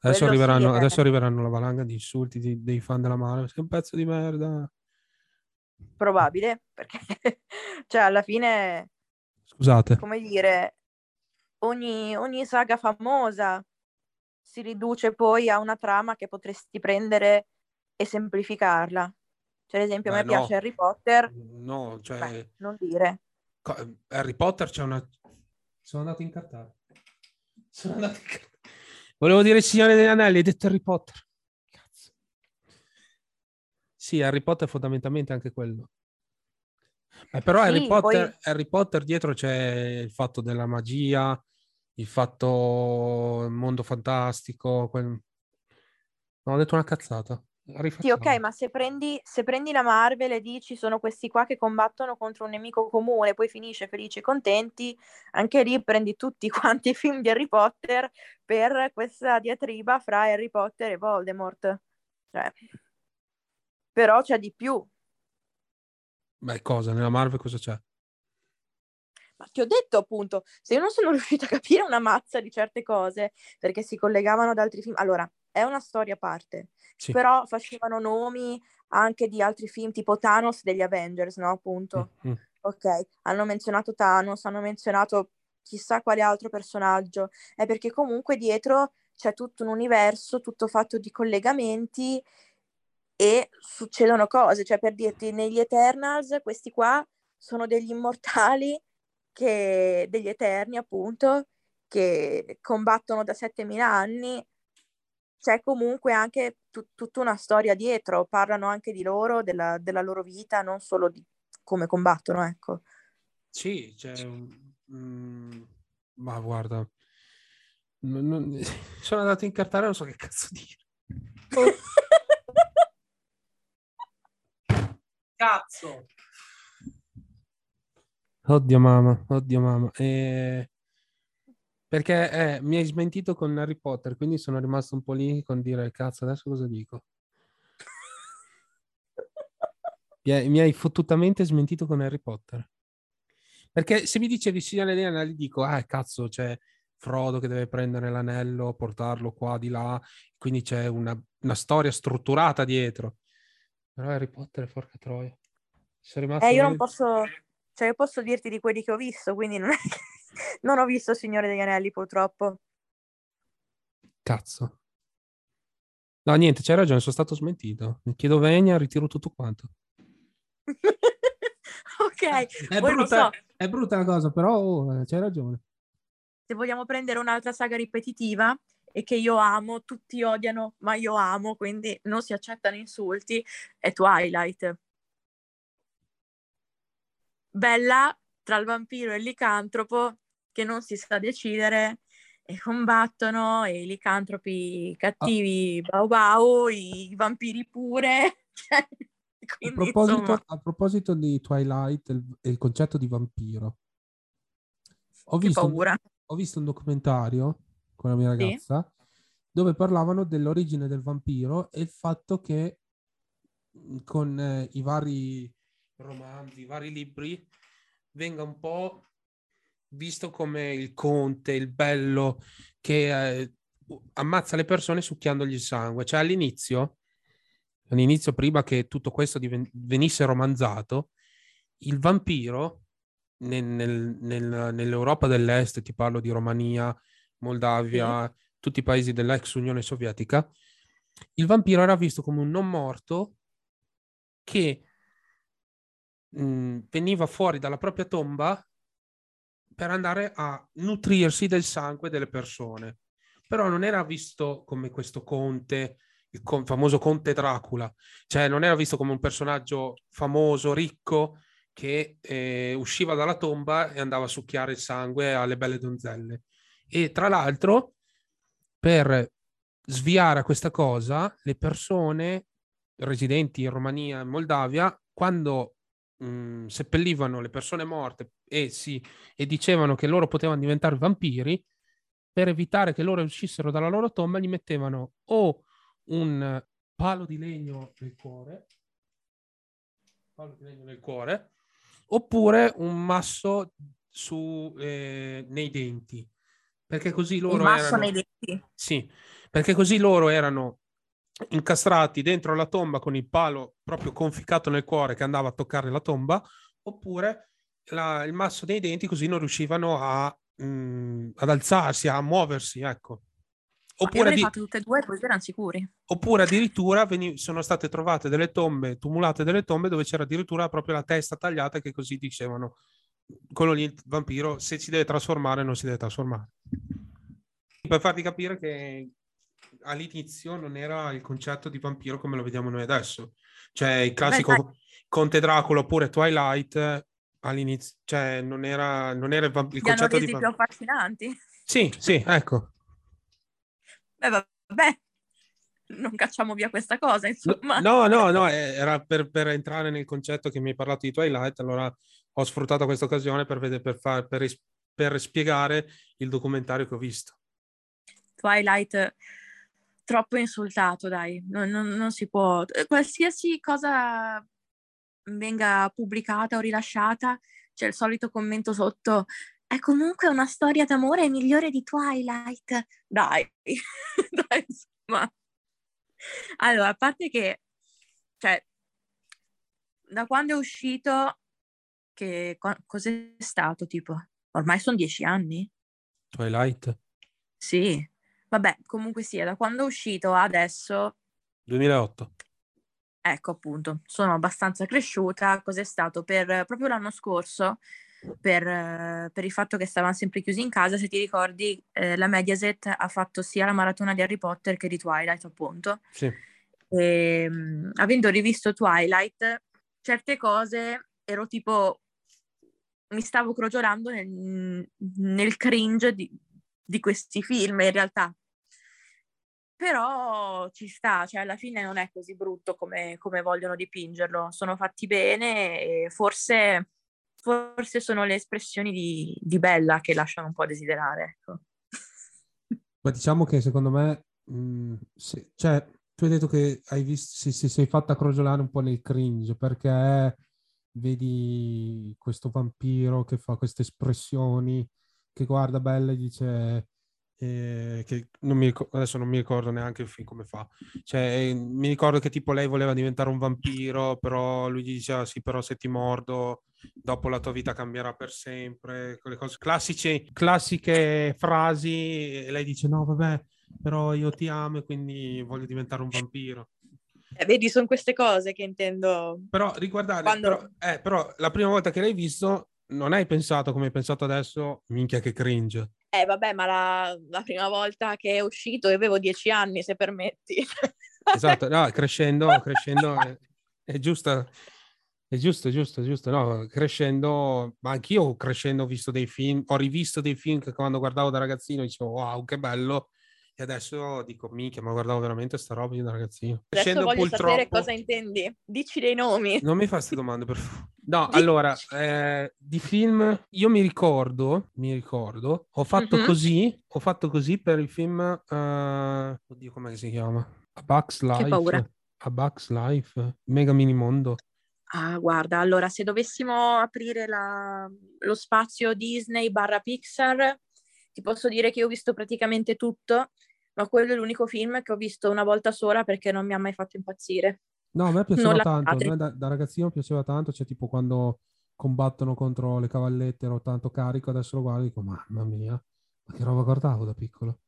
S2: Adesso arriveranno, sì, adesso arriveranno, la valanga di insulti di, dei fan della Marvel. Sei un pezzo di merda.
S1: Probabile, perché cioè alla fine...
S2: Scusate.
S1: Come dire, ogni, ogni saga famosa si riduce poi a una trama che potresti prendere e semplificarla. Cioè, ad esempio, Beh, a me no. piace Harry Potter.
S2: No, cioè... Beh,
S1: non dire.
S2: Harry Potter c'è una... Sono andato in cartare. Sono andato in cartare. Volevo dire il Signore degli Anelli, hai detto Harry Potter. Cazzo. Sì, Harry Potter è fondamentalmente anche quello. Eh, però sì, Harry, Potter, poi... Harry Potter dietro c'è il fatto della magia, il fatto mondo fantastico. Quel... No, ho detto una cazzata.
S1: Sì, ok, ma se prendi, se prendi la Marvel e dici sono questi qua che combattono contro un nemico comune, poi finisce felici e contenti, anche lì prendi tutti quanti i film di Harry Potter per questa diatriba fra Harry Potter e Voldemort. Cioè, però c'è di più.
S2: Beh, cosa? Nella Marvel cosa c'è?
S1: Ma ti ho detto appunto, se io non sono riuscita a capire una mazza di certe cose perché si collegavano ad altri film, allora è una storia a parte, sì. però facevano nomi anche di altri film tipo Thanos degli Avengers, no? Appunto. Mm-hmm. Ok, hanno menzionato Thanos, hanno menzionato chissà quale altro personaggio, è perché comunque dietro c'è tutto un universo, tutto fatto di collegamenti e succedono cose, cioè per dirti, negli Eternals questi qua sono degli immortali, che, degli Eterni appunto, che combattono da 7000 anni c'è comunque anche t- tutta una storia dietro, parlano anche di loro, della, della, loro vita, non solo di come combattono, ecco.
S2: Sì, cioè, mm, ma guarda, non, non, sono andato in cartare, non so che cazzo dire.
S3: cazzo!
S2: Oddio mamma, oddio mamma. E... Perché eh, mi hai smentito con Harry Potter, quindi sono rimasto un po' lì con dire cazzo, adesso cosa dico? Mi hai, mi hai fottutamente smentito con Harry Potter. Perché se mi dicevi Signore degli Anelli, dico, ah, cazzo, c'è Frodo che deve prendere l'anello, portarlo qua, di là, quindi c'è una, una storia strutturata dietro. Però Harry Potter, porca troia.
S1: Eh, io non posso, cioè io posso dirti di quelli che ho visto, quindi non, non ho visto Signore degli Anelli purtroppo.
S2: Cazzo. No, niente, c'hai ragione, sono stato smentito. Mi chiedo venia, ritiro tutto quanto.
S1: ok,
S2: è brutta, so. è brutta la cosa, però oh, c'hai ragione.
S1: Se vogliamo prendere un'altra saga ripetitiva e che io amo, tutti odiano, ma io amo, quindi non si accettano insulti, è Twilight. Bella tra il vampiro e il licantropo che non si sa decidere e combattono e i licantropi cattivi, ah. bau bau, i vampiri pure.
S2: Quindi, a, proposito, a, proposito, di Twilight e il, concetto di vampiro, ho visto, ho visto, un, documentario con la mia ragazza sì. dove parlavano dell'origine del vampiro e il fatto che con eh, i vari romanzi, i vari libri, venga un po' visto come il conte, il bello che eh, ammazza le persone succhiandogli il sangue. Cioè all'inizio, all'inizio prima che tutto questo diven- venisse romanzato, il vampiro nel, nel, nel, nell'Europa dell'Est, ti parlo di Romania, Moldavia, sì. tutti i paesi dell'ex Unione Sovietica, il vampiro era visto come un non morto che mh, mm, veniva fuori dalla propria tomba per andare a nutrirsi del sangue delle persone. Però non era visto come questo conte, il con- famoso conte Dracula, cioè non era visto come un personaggio famoso, ricco, che eh, usciva dalla tomba e andava a succhiare il sangue alle belle donzelle. E tra l'altro, per sviare a questa cosa, le persone residenti in Romania e Moldavia, quando mh, mm, seppellivano le persone morte e, si, e dicevano che loro potevano diventare vampiri, per evitare che loro uscissero dalla loro tomba, gli mettevano o un palo di legno nel cuore, palo di legno nel cuore oppure un masso su, eh, nei denti. Perché così loro erano... Sì, perché così loro erano incastrati dentro la tomba con il palo proprio conficcato nel cuore che andava a toccare la tomba, oppure la, il masso dei denti così non riuscivano a, mh, mm, ad alzarsi, a muoversi, ecco.
S1: Oppure, di... tutte e due, così erano sicuri.
S2: Oppure addirittura veni... sono state trovate delle tombe, tumulate delle tombe dove c'era addirittura proprio la testa tagliata che così dicevano quello lì il vampiro se si deve trasformare non si deve trasformare. Per farti capire che all'inizio non era il concetto di vampiro come lo vediamo noi adesso. Cioè il classico Beh, Conte Dracula oppure Twilight all'inizio, cioè non era, non era il, vamp- il concetto di
S1: vampiro. affascinanti.
S2: Sì, sì, ecco.
S1: Beh, vabbè, non cacciamo via questa cosa, insomma.
S2: No, no, no, era per, per, entrare nel concetto che mi hai parlato di Twilight, allora ho sfruttato questa occasione per, vedere, per, far, per, per spiegare il documentario che ho visto.
S1: Twilight troppo insultato, dai, non, non, non, si può. Qualsiasi cosa venga pubblicata o rilasciata, c'è il solito commento sotto. È comunque una storia d'amore migliore di Twilight. Dai, dai, insomma. Allora, a parte che, cioè, da quando è uscito, che co- cos'è stato tipo? Ormai sono dieci anni?
S2: Twilight?
S1: Sì, Vabbè, comunque sia, da quando è uscito adesso...
S2: 2008.
S1: Ecco appunto, sono abbastanza cresciuta. Cos'è stato? Per proprio l'anno scorso, per, per il fatto che stavano sempre chiusi in casa, se ti ricordi, eh, la Mediaset ha fatto sia la maratona di Harry Potter che di Twilight, appunto.
S2: Sì. E,
S1: ehm, avendo rivisto Twilight, certe cose ero tipo mi stavo crogiolando nel, nel cringe di, di questi film in realtà. Però ci sta, cioè alla fine non è così brutto come, come vogliono dipingerlo, sono fatti bene e forse, forse sono le espressioni di, di, Bella che lasciano un po' a desiderare. Ecco.
S2: Ma diciamo che secondo me, mh, se, cioè, tu hai detto che hai visto, si, si, sei fatta crogiolare un po' nel cringe perché vedi questo vampiro che fa queste espressioni, che guarda bella e dice eh, che non mi, adesso non mi ricordo neanche il film come fa. Cioè, mi ricordo che tipo lei voleva diventare un vampiro, però lui gli diceva sì, però se ti mordo, dopo la tua vita cambierà per sempre. Quelle cose classiche, classiche frasi, e lei dice no, vabbè, però io ti amo e quindi voglio diventare un vampiro.
S1: Eh, vedi, sono queste cose che intendo.
S2: Però riguardate, Quando... però, eh, però la prima volta che l'hai visto non hai pensato come hai pensato adesso, minchia che cringe.
S1: Eh vabbè, ma la, la prima volta che è uscito io avevo dieci anni, se permetti.
S2: Esatto, no, crescendo, crescendo è, è giusto, è giusto, giusto, giusto, no, crescendo, ma anch'io crescendo ho visto dei film, ho rivisto dei film che quando guardavo da ragazzino dicevo wow, che bello, e adesso dico, minchia, ma guardavo veramente sta roba da ragazzino.
S1: Adesso Scendo voglio sapere troppo... cosa intendi. Dici dei nomi.
S2: Non mi fai queste domande, per favore. No, Dici. allora, eh, di film, io mi ricordo, mi ricordo, ho fatto mm-hmm. così, ho fatto così per il film, uh, oddio, com'è che si chiama? A Bugs Life. Che paura. A Bugs Life, Mega Mini Mondo.
S1: Ah, guarda, allora, se dovessimo aprire la, lo spazio Disney barra Pixar, ti posso dire che io ho visto praticamente tutto ma quello è l'unico film che ho visto una volta sola perché non mi ha mai fatto impazzire.
S2: No, a me piaceva non tanto, a me da, da, ragazzino piaceva tanto, cioè tipo quando combattono contro le cavallette ero tanto carico, adesso lo guardo e dico mamma mia, ma che roba guardavo da piccolo.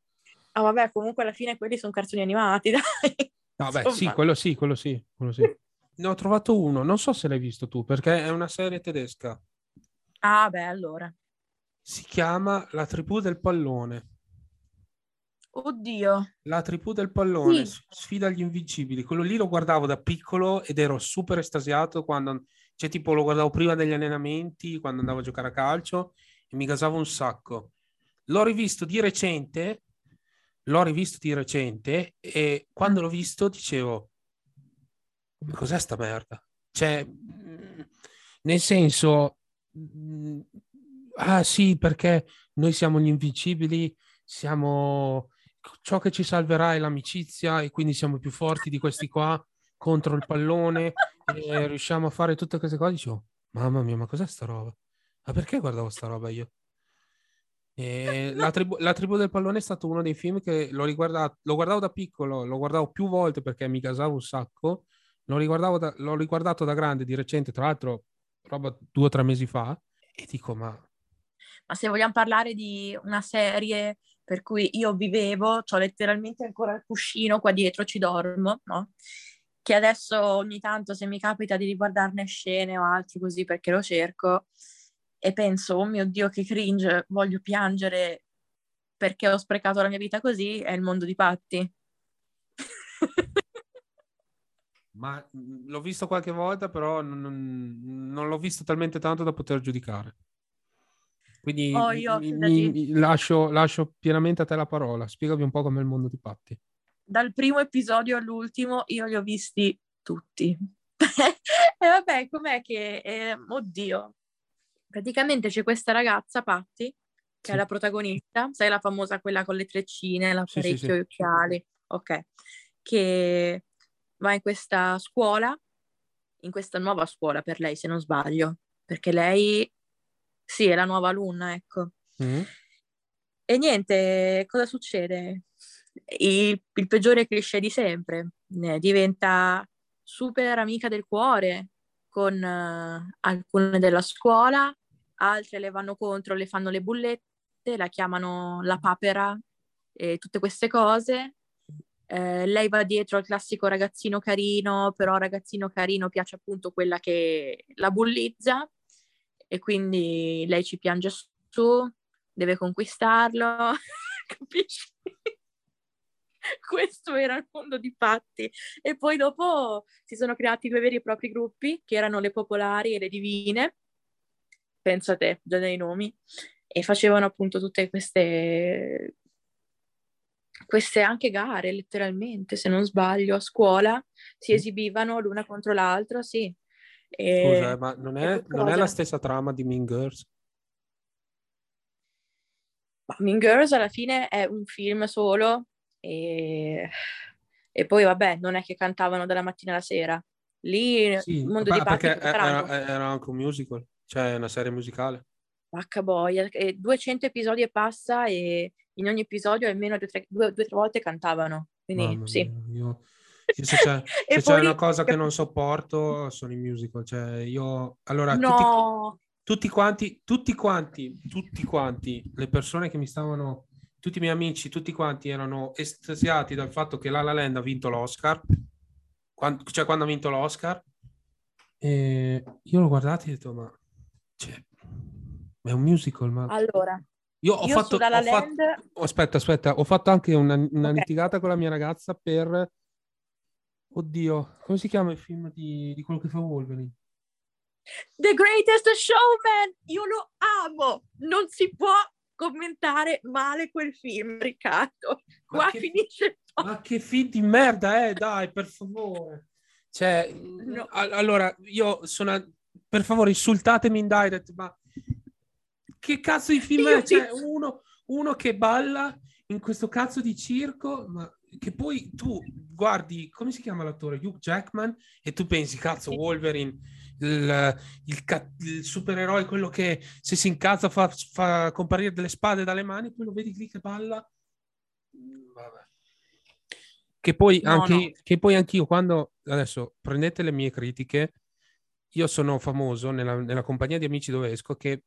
S1: Ah vabbè, comunque alla fine quelli sono cartoni animati, dai.
S2: No, beh, sì, quello sì, quello sì, quello sì. Ne ho trovato uno, non so se l'hai visto tu, perché è una serie tedesca.
S1: Ah, beh, allora.
S2: Si chiama La tribù del pallone.
S1: Oddio.
S2: La tribù del pallone, sì. sfida gli invincibili. Quello lì lo guardavo da piccolo ed ero super estasiato quando, cioè tipo lo guardavo prima degli allenamenti, quando andavo a giocare a calcio e mi gasavo un sacco. L'ho rivisto di recente, l'ho rivisto di recente e quando l'ho visto dicevo, cos'è sta merda? Cioè, nel senso, ah sì, perché noi siamo gli invincibili, siamo ciò che ci salverà è l'amicizia e quindi siamo più forti di questi qua contro il pallone e riusciamo a fare tutte queste cose. Dicevo, mamma mia, ma cos'è sta roba? Ma perché guardavo sta roba io? La tribù, la, tribù, del pallone è stato uno dei film che l'ho riguardato, lo guardavo da piccolo, lo guardavo più volte perché mi gasavo un sacco. L'ho, da, l'ho riguardato da grande di recente, tra l'altro, roba due o tre mesi fa, e dico, ma...
S1: Ma se vogliamo parlare di una serie per cui io vivevo, ho letteralmente ancora il cuscino qua dietro, ci dormo, no? Che adesso ogni tanto se mi capita di riguardarne scene o altro così perché lo cerco e penso, oh mio Dio che cringe, voglio piangere perché ho sprecato la mia vita così, è il mondo di Patti.
S2: Ma mm, l'ho visto qualche volta, però non, non l'ho visto talmente tanto da poter giudicare. Quindi oh, io, mi, mi, lascio, lascio, pienamente a te la parola. Spiegami un po' com'è il mondo di Patti.
S1: Dal primo episodio all'ultimo io li ho visti tutti. e vabbè, com'è che... Eh, oddio. Praticamente c'è questa ragazza, Patti, che sì. è la protagonista. Sai la famosa quella con le treccine, l'apparecchio, sì, sì, gli occhiali. Ok. Che va in questa scuola, in questa nuova scuola per lei, se non sbaglio. Perché lei sì, è la nuova alunna, ecco. Mm. E niente, cosa succede? Il, il peggiore cliché di sempre. Diventa super amica del cuore con uh, alcune della scuola, altre le vanno contro, le fanno le bullette, la chiamano la papera e tutte queste cose. Eh, lei va dietro al classico ragazzino carino, però ragazzino carino piace appunto quella che la bullizza e quindi lei ci piange su, deve conquistarlo, capisci? Questo era il mondo di Patti. E poi dopo si sono creati due veri e propri gruppi, che erano le popolari e le divine, pensa te, già dai nomi, e facevano appunto tutte queste queste anche gare, letteralmente, se non sbaglio, a scuola si esibivano l'una contro l'altra, sì,
S2: e... Scusa, ma non è, non è, la stessa trama di Mean Girls?
S1: Ma mean Girls alla fine è un film solo e E poi vabbè, non è che cantavano dalla mattina alla sera. Lì
S2: Sì,
S1: il mondo di Patrick
S2: perché era, era anche un musical, cioè una serie musicale.
S1: Vacca boia, e 200 episodi e passa e in ogni episodio almeno due o tre, due, tre volte cantavano. Quindi sì.
S2: io- io se c'è, se c'è una cosa che non sopporto sono i musical, cioè io, allora, tutti,
S1: No,
S2: tutti quanti, tutti quanti, tutti quanti, le persone che mi stavano, tutti i miei amici, tutti quanti erano estasiati dal fatto che La La Land ha vinto l'Oscar, quan- cioè quando ha vinto l'Oscar, e io l'ho guardato e ho detto, ma, cioè, è un musical, ma...
S1: allora,
S2: Io ho
S1: io
S2: fatto, ho fatto-
S1: Land,
S2: oh, aspetta, aspetta, ho fatto anche una, una
S1: Ok.
S2: litigata con la mia ragazza per, oddio, come si chiama il film di, di quello che fa Wolverine?
S1: The Greatest Showman, io lo amo, non si può commentare male quel film, Riccardo.
S2: Ma
S1: Qua
S2: che-
S1: finisce.
S2: Ma che film di merda, eh, dai, per favore. Cioè,
S1: No.
S2: a- allora, io sono, a- per favore, insultatemi in direct, ma che cazzo di film è? Cioè, uno, uno che balla in questo cazzo di circo, ma che poi tu guardi, come si chiama l'attore? Hugh Jackman, e tu pensi, cazzo. Wolverine, il, il il supereroe, quello che se si incazza fa, fa comparire delle spade dalle mani, poi lo vedi lì che balla. Mm, Vabbè. Che poi,
S1: No,
S2: anche,
S1: no.
S2: che poi anch'io, quando adesso prendete le mie critiche, io sono famoso nella, nella compagnia di amici dove esco che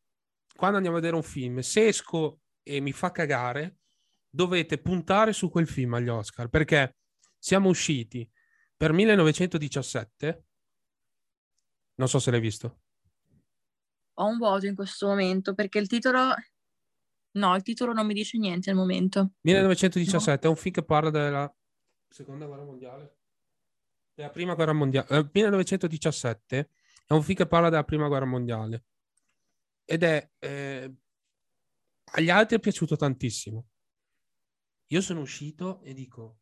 S2: quando andiamo a vedere un film, se esco e mi fa cagare, dovete puntare su quel film agli Oscar perché siamo usciti per 1917. Non so se l'hai visto.
S1: Ho un vuoto in questo momento perché il titolo... No, il titolo non mi dice niente al momento.
S2: 1917 è un film che parla della seconda guerra mondiale, della prima guerra mondiale. Eh, 1917 è un film che parla della prima guerra mondiale ed è eh, agli altri è piaciuto tantissimo. Io sono uscito e dico,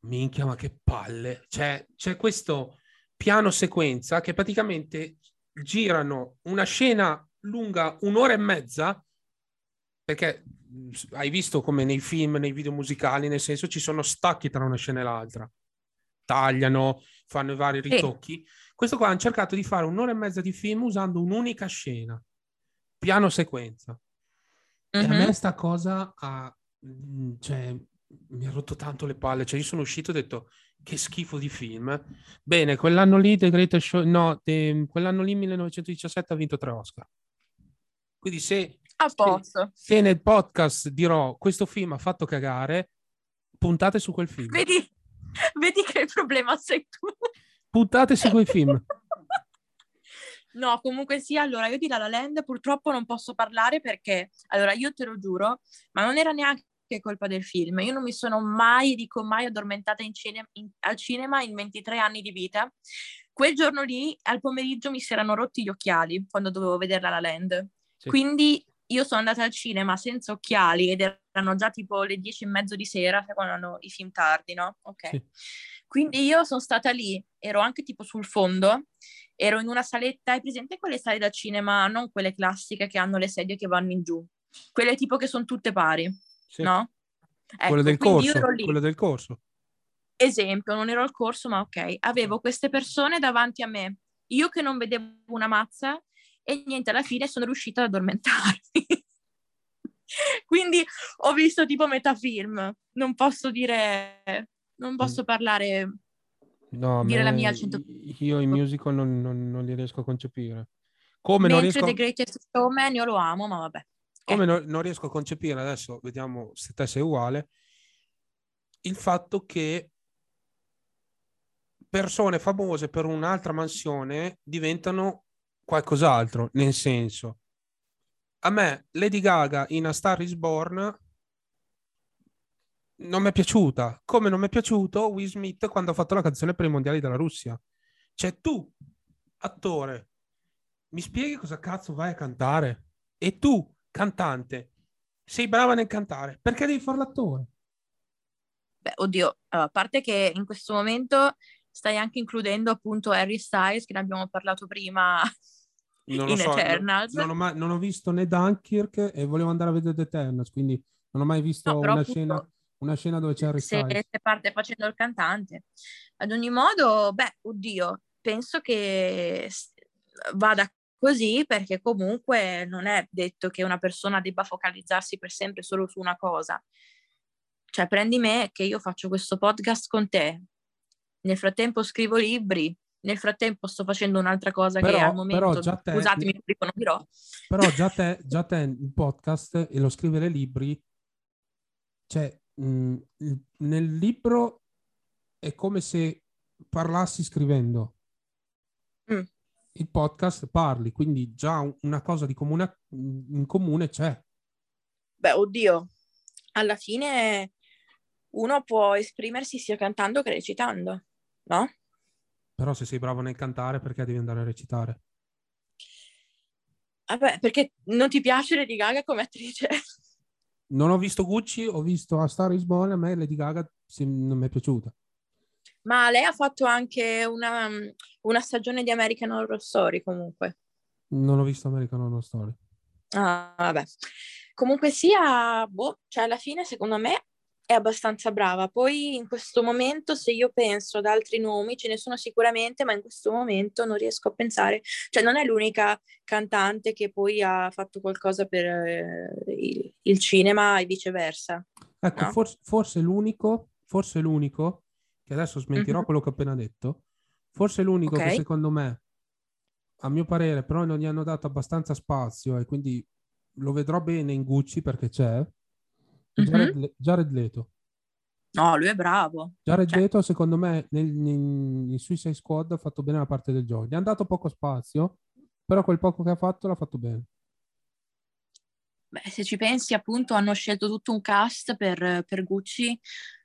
S2: minchia, ma che palle! Cioè, c'è questo piano sequenza che praticamente girano una scena lunga un'ora e mezza perché hai visto come nei film, nei video musicali, nel senso ci sono stacchi tra una scena e l'altra, tagliano, fanno i vari ritocchi. Questo qua hanno cercato di fare un'ora e mezza di film usando un'unica scena, piano sequenza. E a
S1: Mhm.
S2: me sta cosa ha, mh, cioè, mi ha rotto tanto le palle. Cioè, io sono uscito e ho detto che schifo di film. Bene, quell'anno lì, The Greatest Show, no, The- quell'anno lì, 1917, ha vinto tre Oscar. Quindi se
S1: posto.
S2: se nel podcast dirò questo film ha fatto cagare, puntate su quel film.
S1: Vedi, vedi che il problema sei tu.
S2: Puntate su quel film.
S1: No, comunque sì, allora io di La La Land purtroppo non posso parlare perché, allora io te lo giuro, ma non era neanche colpa del film. Io non mi sono mai, dico mai, addormentata in cine- in- al cinema in 23 anni di vita. Quel giorno lì, al pomeriggio, mi si erano rotti gli occhiali quando dovevo vedere La La Land.
S2: Sì.
S1: Quindi io sono andata al cinema senza occhiali ed erano già tipo le 10 e mezzo di sera, quando hanno i film tardi, no? Ok.
S2: Sì.
S1: Quindi io sono stata lì, ero anche tipo sul fondo, ero in una saletta, hai presente quelle sale da cinema, non quelle classiche che hanno le sedie che vanno in giù, quelle tipo che sono tutte pari,
S2: Sì.
S1: no?
S2: Quello
S1: Ecco,
S2: del
S1: quindi io
S2: corso.
S1: ero lì.
S2: Quello del corso.
S1: Esempio, non ero al corso, ma ok, avevo queste persone davanti a me, io che non vedevo una mazza e niente, alla fine sono riuscita ad addormentarmi. Quindi ho visto tipo metà film, non posso dire, non posso parlare
S2: No,
S1: Dire la mia al cento-
S2: io i musical non, non- non li riesco a concepire. Come non
S1: Mentre
S2: riesco,
S1: The Greatest Showman io lo amo, ma vabbè.
S2: come non- non riesco a concepire, adesso vediamo se te sei uguale, il fatto che persone famose per un'altra mansione diventano qualcos'altro, nel senso, a me Lady Gaga in A Star is Born non mi è piaciuta, come non mi è piaciuto Will Smith quando ha fatto la canzone per i mondiali della Russia. Cioè tu, attore, mi spieghi cosa cazzo vai a cantare? E tu, cantante, sei brava nel cantare, perché devi fare l'attore?
S1: Beh, oddio, a parte che in questo momento stai anche includendo appunto Harry Styles, che ne abbiamo parlato prima
S2: Non
S1: in
S2: so,
S1: Eternals.
S2: non, ho mai- non ho visto né Dunkirk e volevo andare a vedere The Eternals, quindi non ho mai visto
S1: No,
S2: una
S1: appunto-
S2: scena Una scena dove c'è Harry
S1: se, se parte facendo il cantante. Ad ogni modo, beh, oddio, penso che vada così perché comunque non è detto che una persona debba focalizzarsi per sempre solo su una cosa. Cioè, prendi me che io faccio questo podcast con te, nel frattempo scrivo libri, nel frattempo sto facendo un'altra cosa però, che al momento, te, scusatemi, non dirò.
S2: Però già te, già te il podcast e lo scrivere libri, cioè mh, mm, nel libro è come se parlassi scrivendo. Mm. Il podcast parli, quindi già una cosa di comune, in comune c'è.
S1: Beh, oddio, alla fine uno può esprimersi sia cantando che recitando, no?
S2: Però se sei bravo nel cantare, perché devi andare a recitare?
S1: Vabbè, perché non ti piace Lady Gaga come attrice?
S2: Non ho visto Gucci, ho visto A Star is Born, a me Lady Gaga non mi è piaciuta.
S1: Ma lei ha fatto anche una, una stagione di American Horror Story comunque.
S2: Non ho visto American Horror Story.
S1: Ah, vabbè. Comunque sia, boh, cioè alla fine secondo me è abbastanza brava. Poi in questo momento, se io penso ad altri nomi, ce ne sono sicuramente, ma in questo momento non riesco a pensare. Cioè, non è l'unica cantante che poi ha fatto qualcosa per eh, il, il, cinema e viceversa.
S2: Ecco, no? forse, forse, l'unico, forse l'unico, che adesso smentirò mm-hmm. quello che ho appena detto, forse l'unico okay. che secondo me, a mio parere, però non gli hanno dato abbastanza spazio e quindi lo vedrò bene in Gucci perché c'è, Jared, mm-hmm. Jared Leto.
S1: No, lui è bravo.
S2: Jared cioè... Leto, secondo me, nel, nel, nel Suicide Squad ha fatto bene la parte del gioco. Gli hanno dato poco spazio, però quel poco che ha fatto l'ha fatto bene.
S1: Beh, se ci pensi, appunto, hanno scelto tutto un cast per, per Gucci.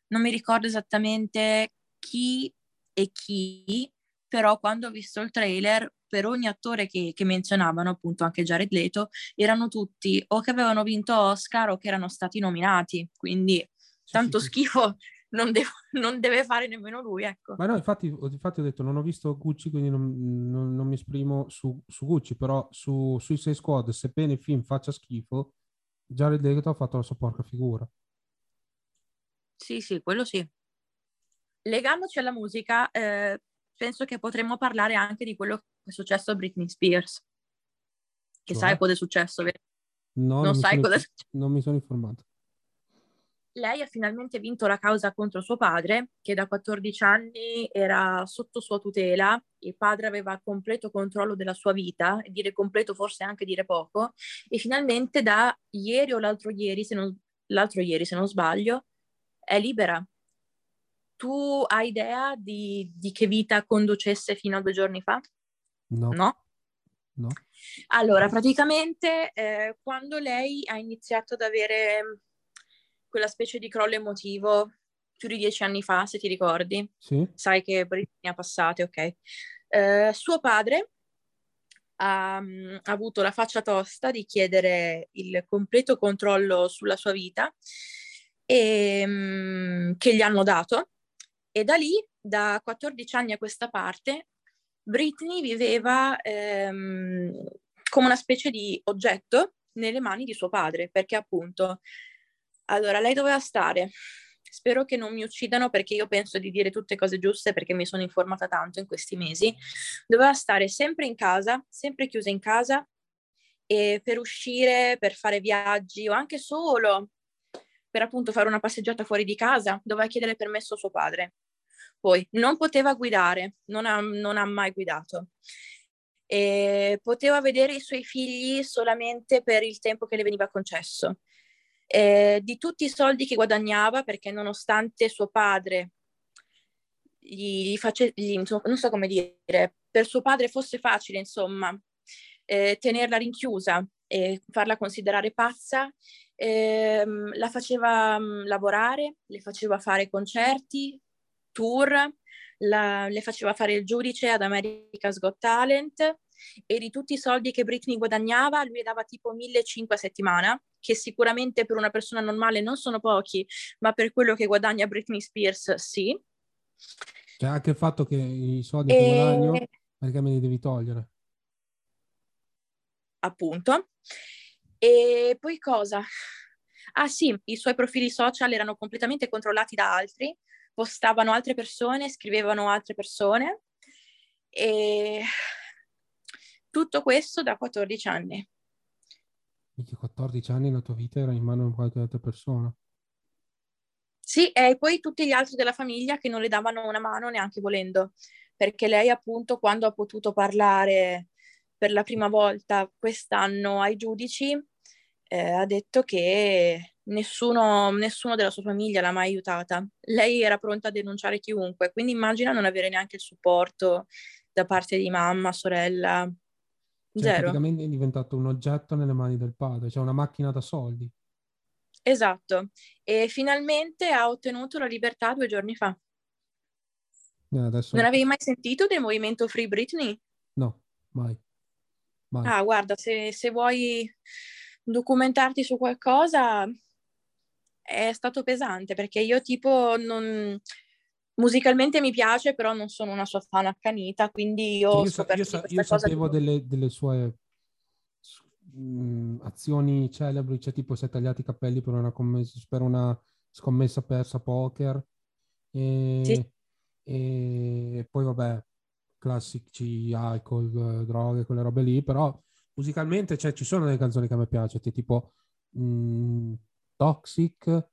S1: Non mi ricordo esattamente chi e chi, però quando ho visto il trailer per ogni attore che, che, menzionavano, appunto anche Jared Leto, erano tutti o che avevano vinto Oscar o che erano stati nominati, quindi sì, tanto sì, schifo non, devo, non, deve fare nemmeno lui, ecco.
S2: Ma no, infatti, infatti ho detto, non ho visto Gucci, quindi non, non, non mi esprimo su, su, Gucci, però su Suicide Squad, sebbene il film faccia schifo, Jared Leto ha fatto la sua porca figura.
S1: Sì, sì, quello sì. Legandoci alla musica, eh, penso che potremmo parlare anche di quello che è successo a Britney Spears. Che cioè? sai cosa è successo, vero?
S2: No, non, non sai cosa è successo. Non mi sono informato.
S1: Lei ha finalmente vinto la causa contro suo padre, che da 14 anni era sotto sua tutela. Il padre aveva completo controllo della sua vita, e dire completo forse anche dire poco, e finalmente da ieri o l'altro ieri, se non, l'altro ieri se non sbaglio, è libera tu hai idea di, di, che vita conducesse fino a due giorni fa?
S2: No.
S1: No?
S2: no.
S1: Allora, praticamente eh, quando lei ha iniziato ad avere quella specie di crollo emotivo più di dieci anni fa, se ti ricordi,
S2: sì.
S1: sai che Britney ha passate, ok? Eh, suo padre ha, ha, avuto la faccia tosta di chiedere il completo controllo sulla sua vita e, um, che gli hanno dato e da lì, da 14 anni a questa parte, Britney viveva ehm, come una specie di oggetto nelle mani di suo padre, perché appunto, allora lei doveva stare. Spero che non mi uccidano perché io penso di dire tutte cose giuste perché mi sono informata tanto in questi mesi. Doveva stare sempre in casa, sempre chiusa in casa e per uscire, per fare viaggi o anche solo per appunto fare una passeggiata fuori di casa, doveva chiedere permesso a suo padre. Poi non poteva guidare, non ha, non ha mai guidato. E poteva vedere i suoi figli solamente per il tempo che le veniva concesso. E di tutti i soldi che guadagnava, perché nonostante suo padre gli, gli face, gli, non so come dire, per suo padre fosse facile, insomma, eh, tenerla rinchiusa e farla considerare pazza, eh, la faceva mm, lavorare, le faceva fare concerti, tour, la, le faceva fare il giudice ad America's Got Talent e di tutti i soldi che Britney guadagnava lui dava tipo 1500 a settimana, che sicuramente per una persona normale non sono pochi, ma per quello che guadagna Britney Spears sì.
S2: C'è anche il fatto che i soldi e... che guadagno perché me li devi togliere.
S1: Appunto. E poi cosa? Ah sì, i suoi profili social erano completamente controllati da altri, postavano altre persone, scrivevano altre persone e tutto questo da 14 anni.
S2: Quindi 14 anni la tua vita era in mano a qualche altra persona.
S1: Sì, e poi tutti gli altri della famiglia che non le davano una mano neanche volendo, perché lei appunto quando ha potuto parlare per la prima volta quest'anno ai giudici eh, ha detto che nessuno, nessuno della sua famiglia l'ha mai aiutata. Lei era pronta a denunciare chiunque, quindi immagina non avere neanche il supporto da parte di mamma, sorella.
S2: Cioè,
S1: Zero.
S2: praticamente è diventato un oggetto nelle mani del padre, cioè una macchina da soldi.
S1: Esatto. E finalmente ha ottenuto la libertà due giorni fa.
S2: Eh, adesso...
S1: Non avevi mai sentito del movimento Free Britney?
S2: No, mai. mai.
S1: Ah, guarda, se, se vuoi documentarti su qualcosa è stato pesante perché io tipo non... musicalmente mi piace però non sono una sua fan accanita quindi io,
S2: io, sa- io, sa- io sapevo di... delle, delle, sue mh, azioni celebri cioè tipo si è tagliati i capelli per una, commessa, per una scommessa persa poker e, sì. e poi vabbè classici alcol, droghe, quelle robe lì però musicalmente cioè, ci sono delle canzoni che a me piacciono, tipo mh, mm, Toxic,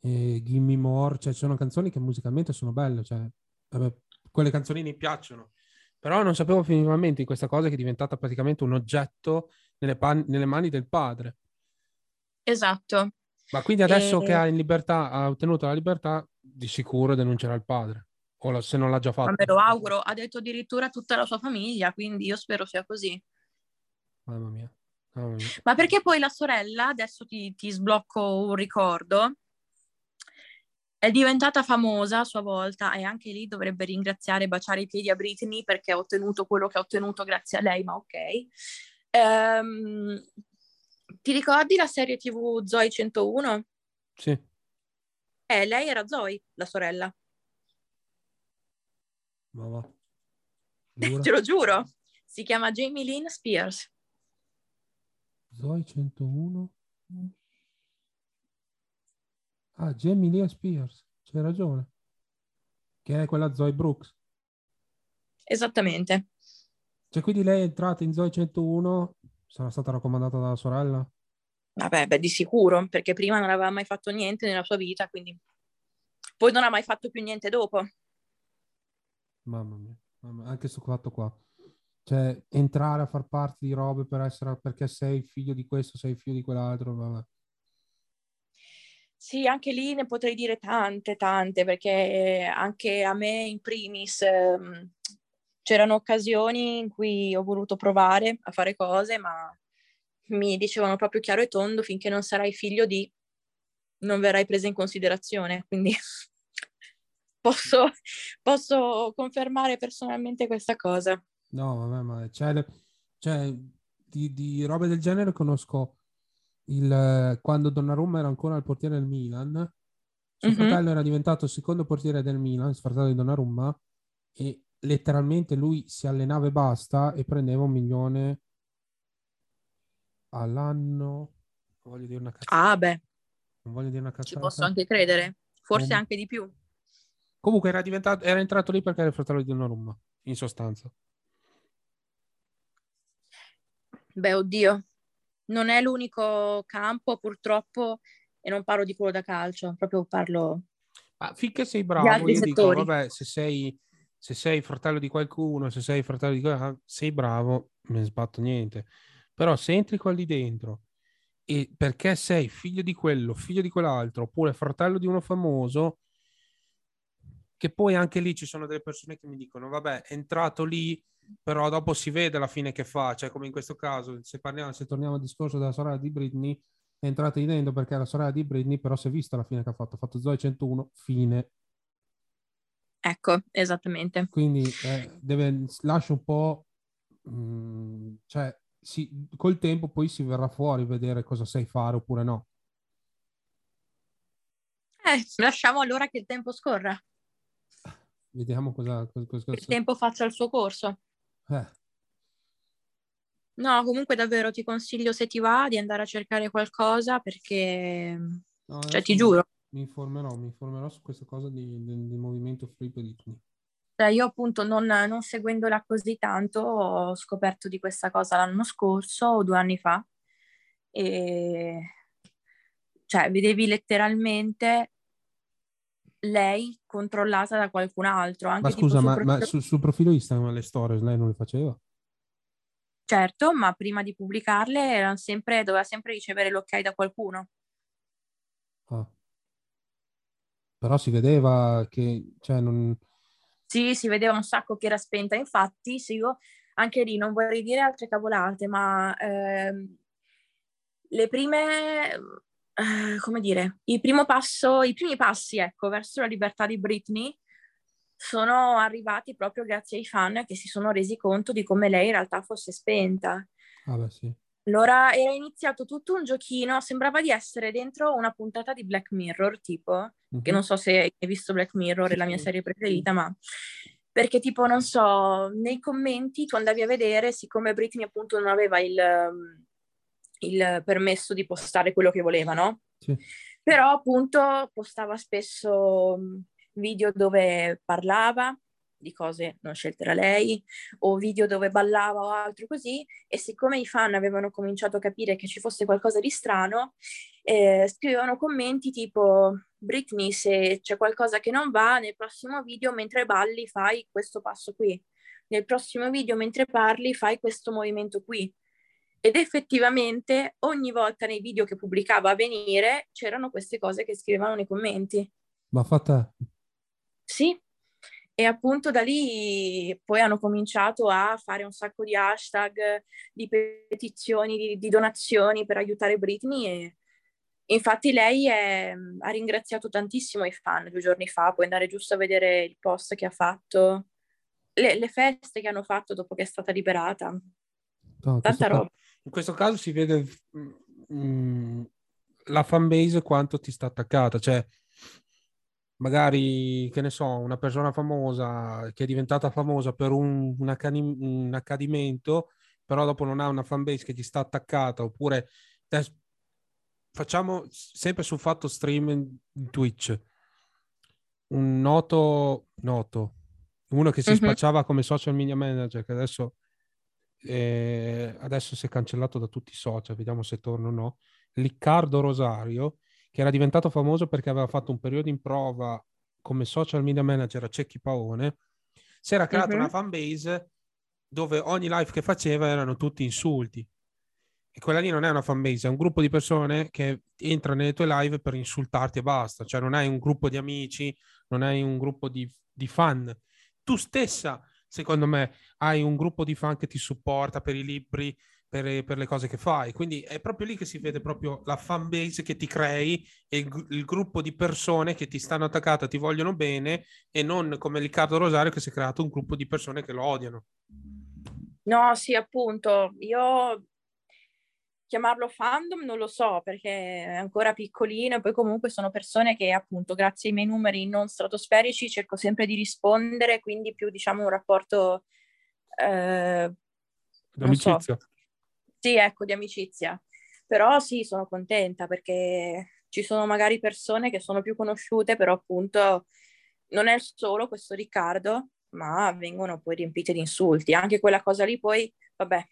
S2: e Gimme More, cioè ci sono canzoni che musicalmente sono belle, cioè, vabbè, quelle canzoni mi piacciono. Però non sapevo finalmente di questa cosa che è diventata praticamente un oggetto nelle, pan- nelle mani del padre.
S1: Esatto.
S2: Ma quindi adesso e... che ha in libertà, ha ottenuto la libertà, di sicuro denuncerà il padre. O la, se non l'ha già fatto.
S1: Ma me lo auguro, ha detto addirittura tutta la sua famiglia, quindi io spero sia così.
S2: Mamma mia.
S1: Ma perché poi la sorella, adesso ti, ti sblocco un ricordo, è diventata famosa a sua volta e anche lì dovrebbe ringraziare e baciare i piedi a Britney perché ha ottenuto quello che ha ottenuto grazie a lei, ma ok. Um, ti ricordi la serie TV Zoe 101?
S2: Sì.
S1: Eh, lei era Zoe, la sorella.
S2: Ma va.
S1: Te lo giuro. Si chiama Jamie Lynn Spears.
S2: Zoe 101. Ah, Jamie Lee Spears, c'hai ragione. Che è quella Zoe Brooks.
S1: Esattamente.
S2: Cioè, quindi lei è entrata in Zoe 101, sarà stata raccomandata dalla sorella?
S1: Vabbè, beh, di sicuro, perché prima non aveva mai fatto niente nella sua vita, quindi poi non ha mai fatto più niente dopo.
S2: Mamma mia, mamma mia. anche sto fatto qua. Cioè, entrare a far parte di robe per essere, perché sei figlio di questo, sei figlio di quell'altro, vabbè.
S1: Sì, anche lì ne potrei dire tante, tante, perché anche a me in primis ehm, c'erano occasioni in cui ho voluto provare a fare cose, ma mi dicevano proprio chiaro e tondo, finché non sarai figlio di, non verrai presa in considerazione. Quindi posso, posso confermare personalmente questa cosa.
S2: No, vabbè, ma c'è, c'è di, di, robe del genere conosco il, quando Donnarumma era ancora il portiere del Milan, suo mm-hmm. fratello era diventato secondo portiere del Milan, il fratello di Donnarumma, e letteralmente lui si allenava e basta e prendeva un milione all'anno. Non voglio dire una cazzata.
S1: Ah, beh.
S2: Non voglio dire una cazzata.
S1: Ci posso anche credere, forse Com- anche di più.
S2: Comunque era, diventato, era entrato lì perché era il fratello di Donnarumma, in sostanza.
S1: Beh, oddio, non è l'unico campo purtroppo e non parlo di quello da calcio, proprio parlo...
S2: Ma finché sei bravo, io settori. dico, vabbè, se sei, se sei fratello di qualcuno, se sei fratello di qualcuno, sei bravo, non sbatto niente. Però se entri qua lì dentro e perché sei figlio di quello, figlio di quell'altro, oppure fratello di uno famoso, che poi anche lì ci sono delle persone che mi dicono, vabbè, è entrato lì però dopo si vede la fine che fa, cioè come in questo caso, se, parliamo, se torniamo al discorso della sorella di Britney, è entrata ridendo perché è la sorella di Britney, però si è vista la fine che ha fatto, ha fatto Zoe 101, fine.
S1: Ecco, esattamente.
S2: Quindi eh, deve, lascia un po', mh, mm, cioè si, col tempo poi si verrà fuori vedere cosa sai fare oppure no.
S1: Eh, lasciamo allora che il tempo scorra.
S2: Vediamo cosa... cosa, cosa
S1: il tempo faccia il suo corso.
S2: Eh.
S1: No, comunque davvero ti consiglio se ti va di andare a cercare qualcosa perché, no, cioè ti giuro.
S2: Mi informerò, mi informerò su questa cosa di, del, del movimento Free Britney.
S1: Cioè, io appunto non, non seguendola così tanto ho scoperto di questa cosa l'anno scorso o due anni fa e cioè vedevi letteralmente lei controllata da qualcun altro.
S2: ma scusa, ma, profilo... ma sul, sul profilo Instagram le stories lei non le faceva?
S1: Certo, ma prima di pubblicarle sempre, doveva sempre ricevere l'ok da qualcuno.
S2: Ah. Però si vedeva che, cioè, non...
S1: Sì, si vedeva un sacco che era spenta. Infatti, se io anche lì non vorrei dire altre cavolate, ma ehm, le prime, eh, come dire, il primo passo, i primi passi, ecco, verso la libertà di Britney sono arrivati proprio grazie ai fan che si sono resi conto di come lei in realtà fosse spenta.
S2: Ah beh, sì.
S1: Allora era iniziato tutto un giochino, sembrava di essere dentro una puntata di Black Mirror, tipo, mm-hmm. che non so se hai visto Black Mirror, è la mia serie preferita, ma perché tipo, non so, nei commenti tu andavi a vedere, siccome Britney appunto non aveva il, il permesso di postare quello che voleva, no? Sì. Però appunto postava spesso video dove parlava di cose non scelte da lei o video dove ballava o altro così e siccome i fan avevano cominciato a capire che ci fosse qualcosa di strano eh, scrivevano commenti tipo Britney se c'è qualcosa che non va nel prossimo video mentre balli fai questo passo qui nel prossimo video mentre parli fai questo movimento qui ed effettivamente ogni volta nei video che pubblicava a venire c'erano queste cose che scrivevano nei commenti
S2: ma fatta
S1: sì, e appunto da lì poi hanno cominciato a fare un sacco di hashtag, di petizioni, di, di donazioni per aiutare Britney e infatti lei è, ha ringraziato tantissimo i fan due giorni fa, puoi andare giusto a vedere il post che ha fatto, le, le feste che hanno fatto dopo che è stata liberata. No, Tanta roba.
S2: In questo caso si vede mh, mm, la fanbase quanto ti sta attaccata, cioè magari, che ne so, una persona famosa che è diventata famosa per un, un, accadi- un accadimento, però dopo non ha una fanbase che ti sta attaccata, oppure eh, facciamo sempre sul fatto stream in Twitch. Un noto, noto, uno che si mm-hmm. spacciava come social media manager, che adesso, eh, adesso si è cancellato da tutti i social, vediamo se torna o no. Riccardo Rosario, che era diventato famoso perché aveva fatto un periodo in prova come social media manager a Cecchi Paone, si era creata uh-huh. una fan base dove ogni live che faceva erano tutti insulti. E quella lì non è una fan base, è un gruppo di persone che entra nelle tue live per insultarti e basta. Cioè non hai un gruppo di amici, non hai un gruppo di, di fan. Tu stessa, secondo me, hai un gruppo di fan che ti supporta per i libri, per, per, le cose che fai. Quindi è proprio lì che si vede proprio la fan base che ti crei e il, il gruppo di persone che ti stanno attaccate, ti vogliono bene e non come Riccardo Rosario che si è creato un gruppo di persone che lo odiano.
S1: No, sì, appunto, io chiamarlo fandom non lo so perché è ancora piccolino e poi comunque sono persone che appunto grazie ai miei numeri non stratosferici cerco sempre di rispondere, quindi più diciamo un rapporto eh,
S2: D'amicizia. So,
S1: sì, ecco, di amicizia. Però sì, sono contenta perché ci sono magari persone che sono più conosciute, però appunto non è solo questo Riccardo, ma vengono poi riempite di insulti. Anche quella cosa lì poi, vabbè,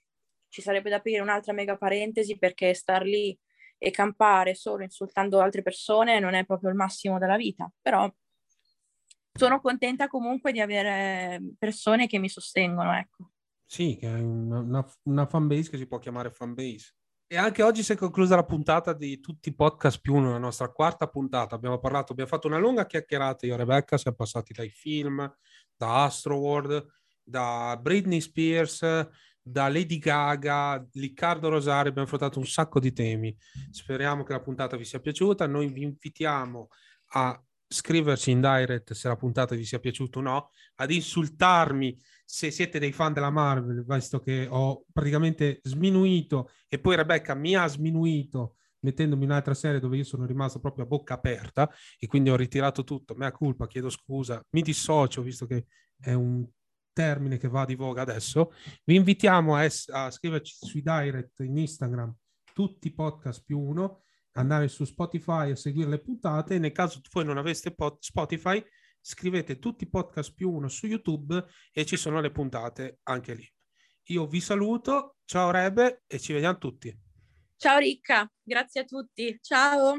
S1: ci sarebbe da aprire un'altra mega parentesi perché star lì e campare solo insultando altre persone non è proprio il massimo della vita, però sono contenta comunque di avere persone che mi sostengono, ecco.
S2: Sì, che è una, una, una fanbase che si può chiamare fanbase. E anche oggi si è conclusa la puntata di tutti i podcast più uno, la nostra quarta puntata. Abbiamo parlato, abbiamo fatto una lunga chiacchierata io e Rebecca, siamo passati dai film, da Astroworld, da Britney Spears, da Lady Gaga, Riccardo Rosario, abbiamo affrontato un sacco di temi. Speriamo che la puntata vi sia piaciuta. Noi vi invitiamo a scriverci in direct se la puntata vi sia piaciuta o no, ad insultarmi se siete dei fan della Marvel, visto che ho praticamente sminuito e poi Rebecca mi ha sminuito mettendomi un'altra serie dove io sono rimasto proprio a bocca aperta e quindi ho ritirato tutto, mea culpa, chiedo scusa, mi dissocio visto che è un termine che va di voga adesso. Vi invitiamo a, es- a scriverci sui direct in Instagram tutti i podcast più uno, andare su Spotify a seguire le puntate. Nel caso voi non aveste pot- Spotify, scrivete tutti i podcast più uno su YouTube e ci sono le puntate anche lì. Io vi saluto, ciao Rebe e ci vediamo tutti.
S1: Ciao Ricca, grazie a tutti. Ciao.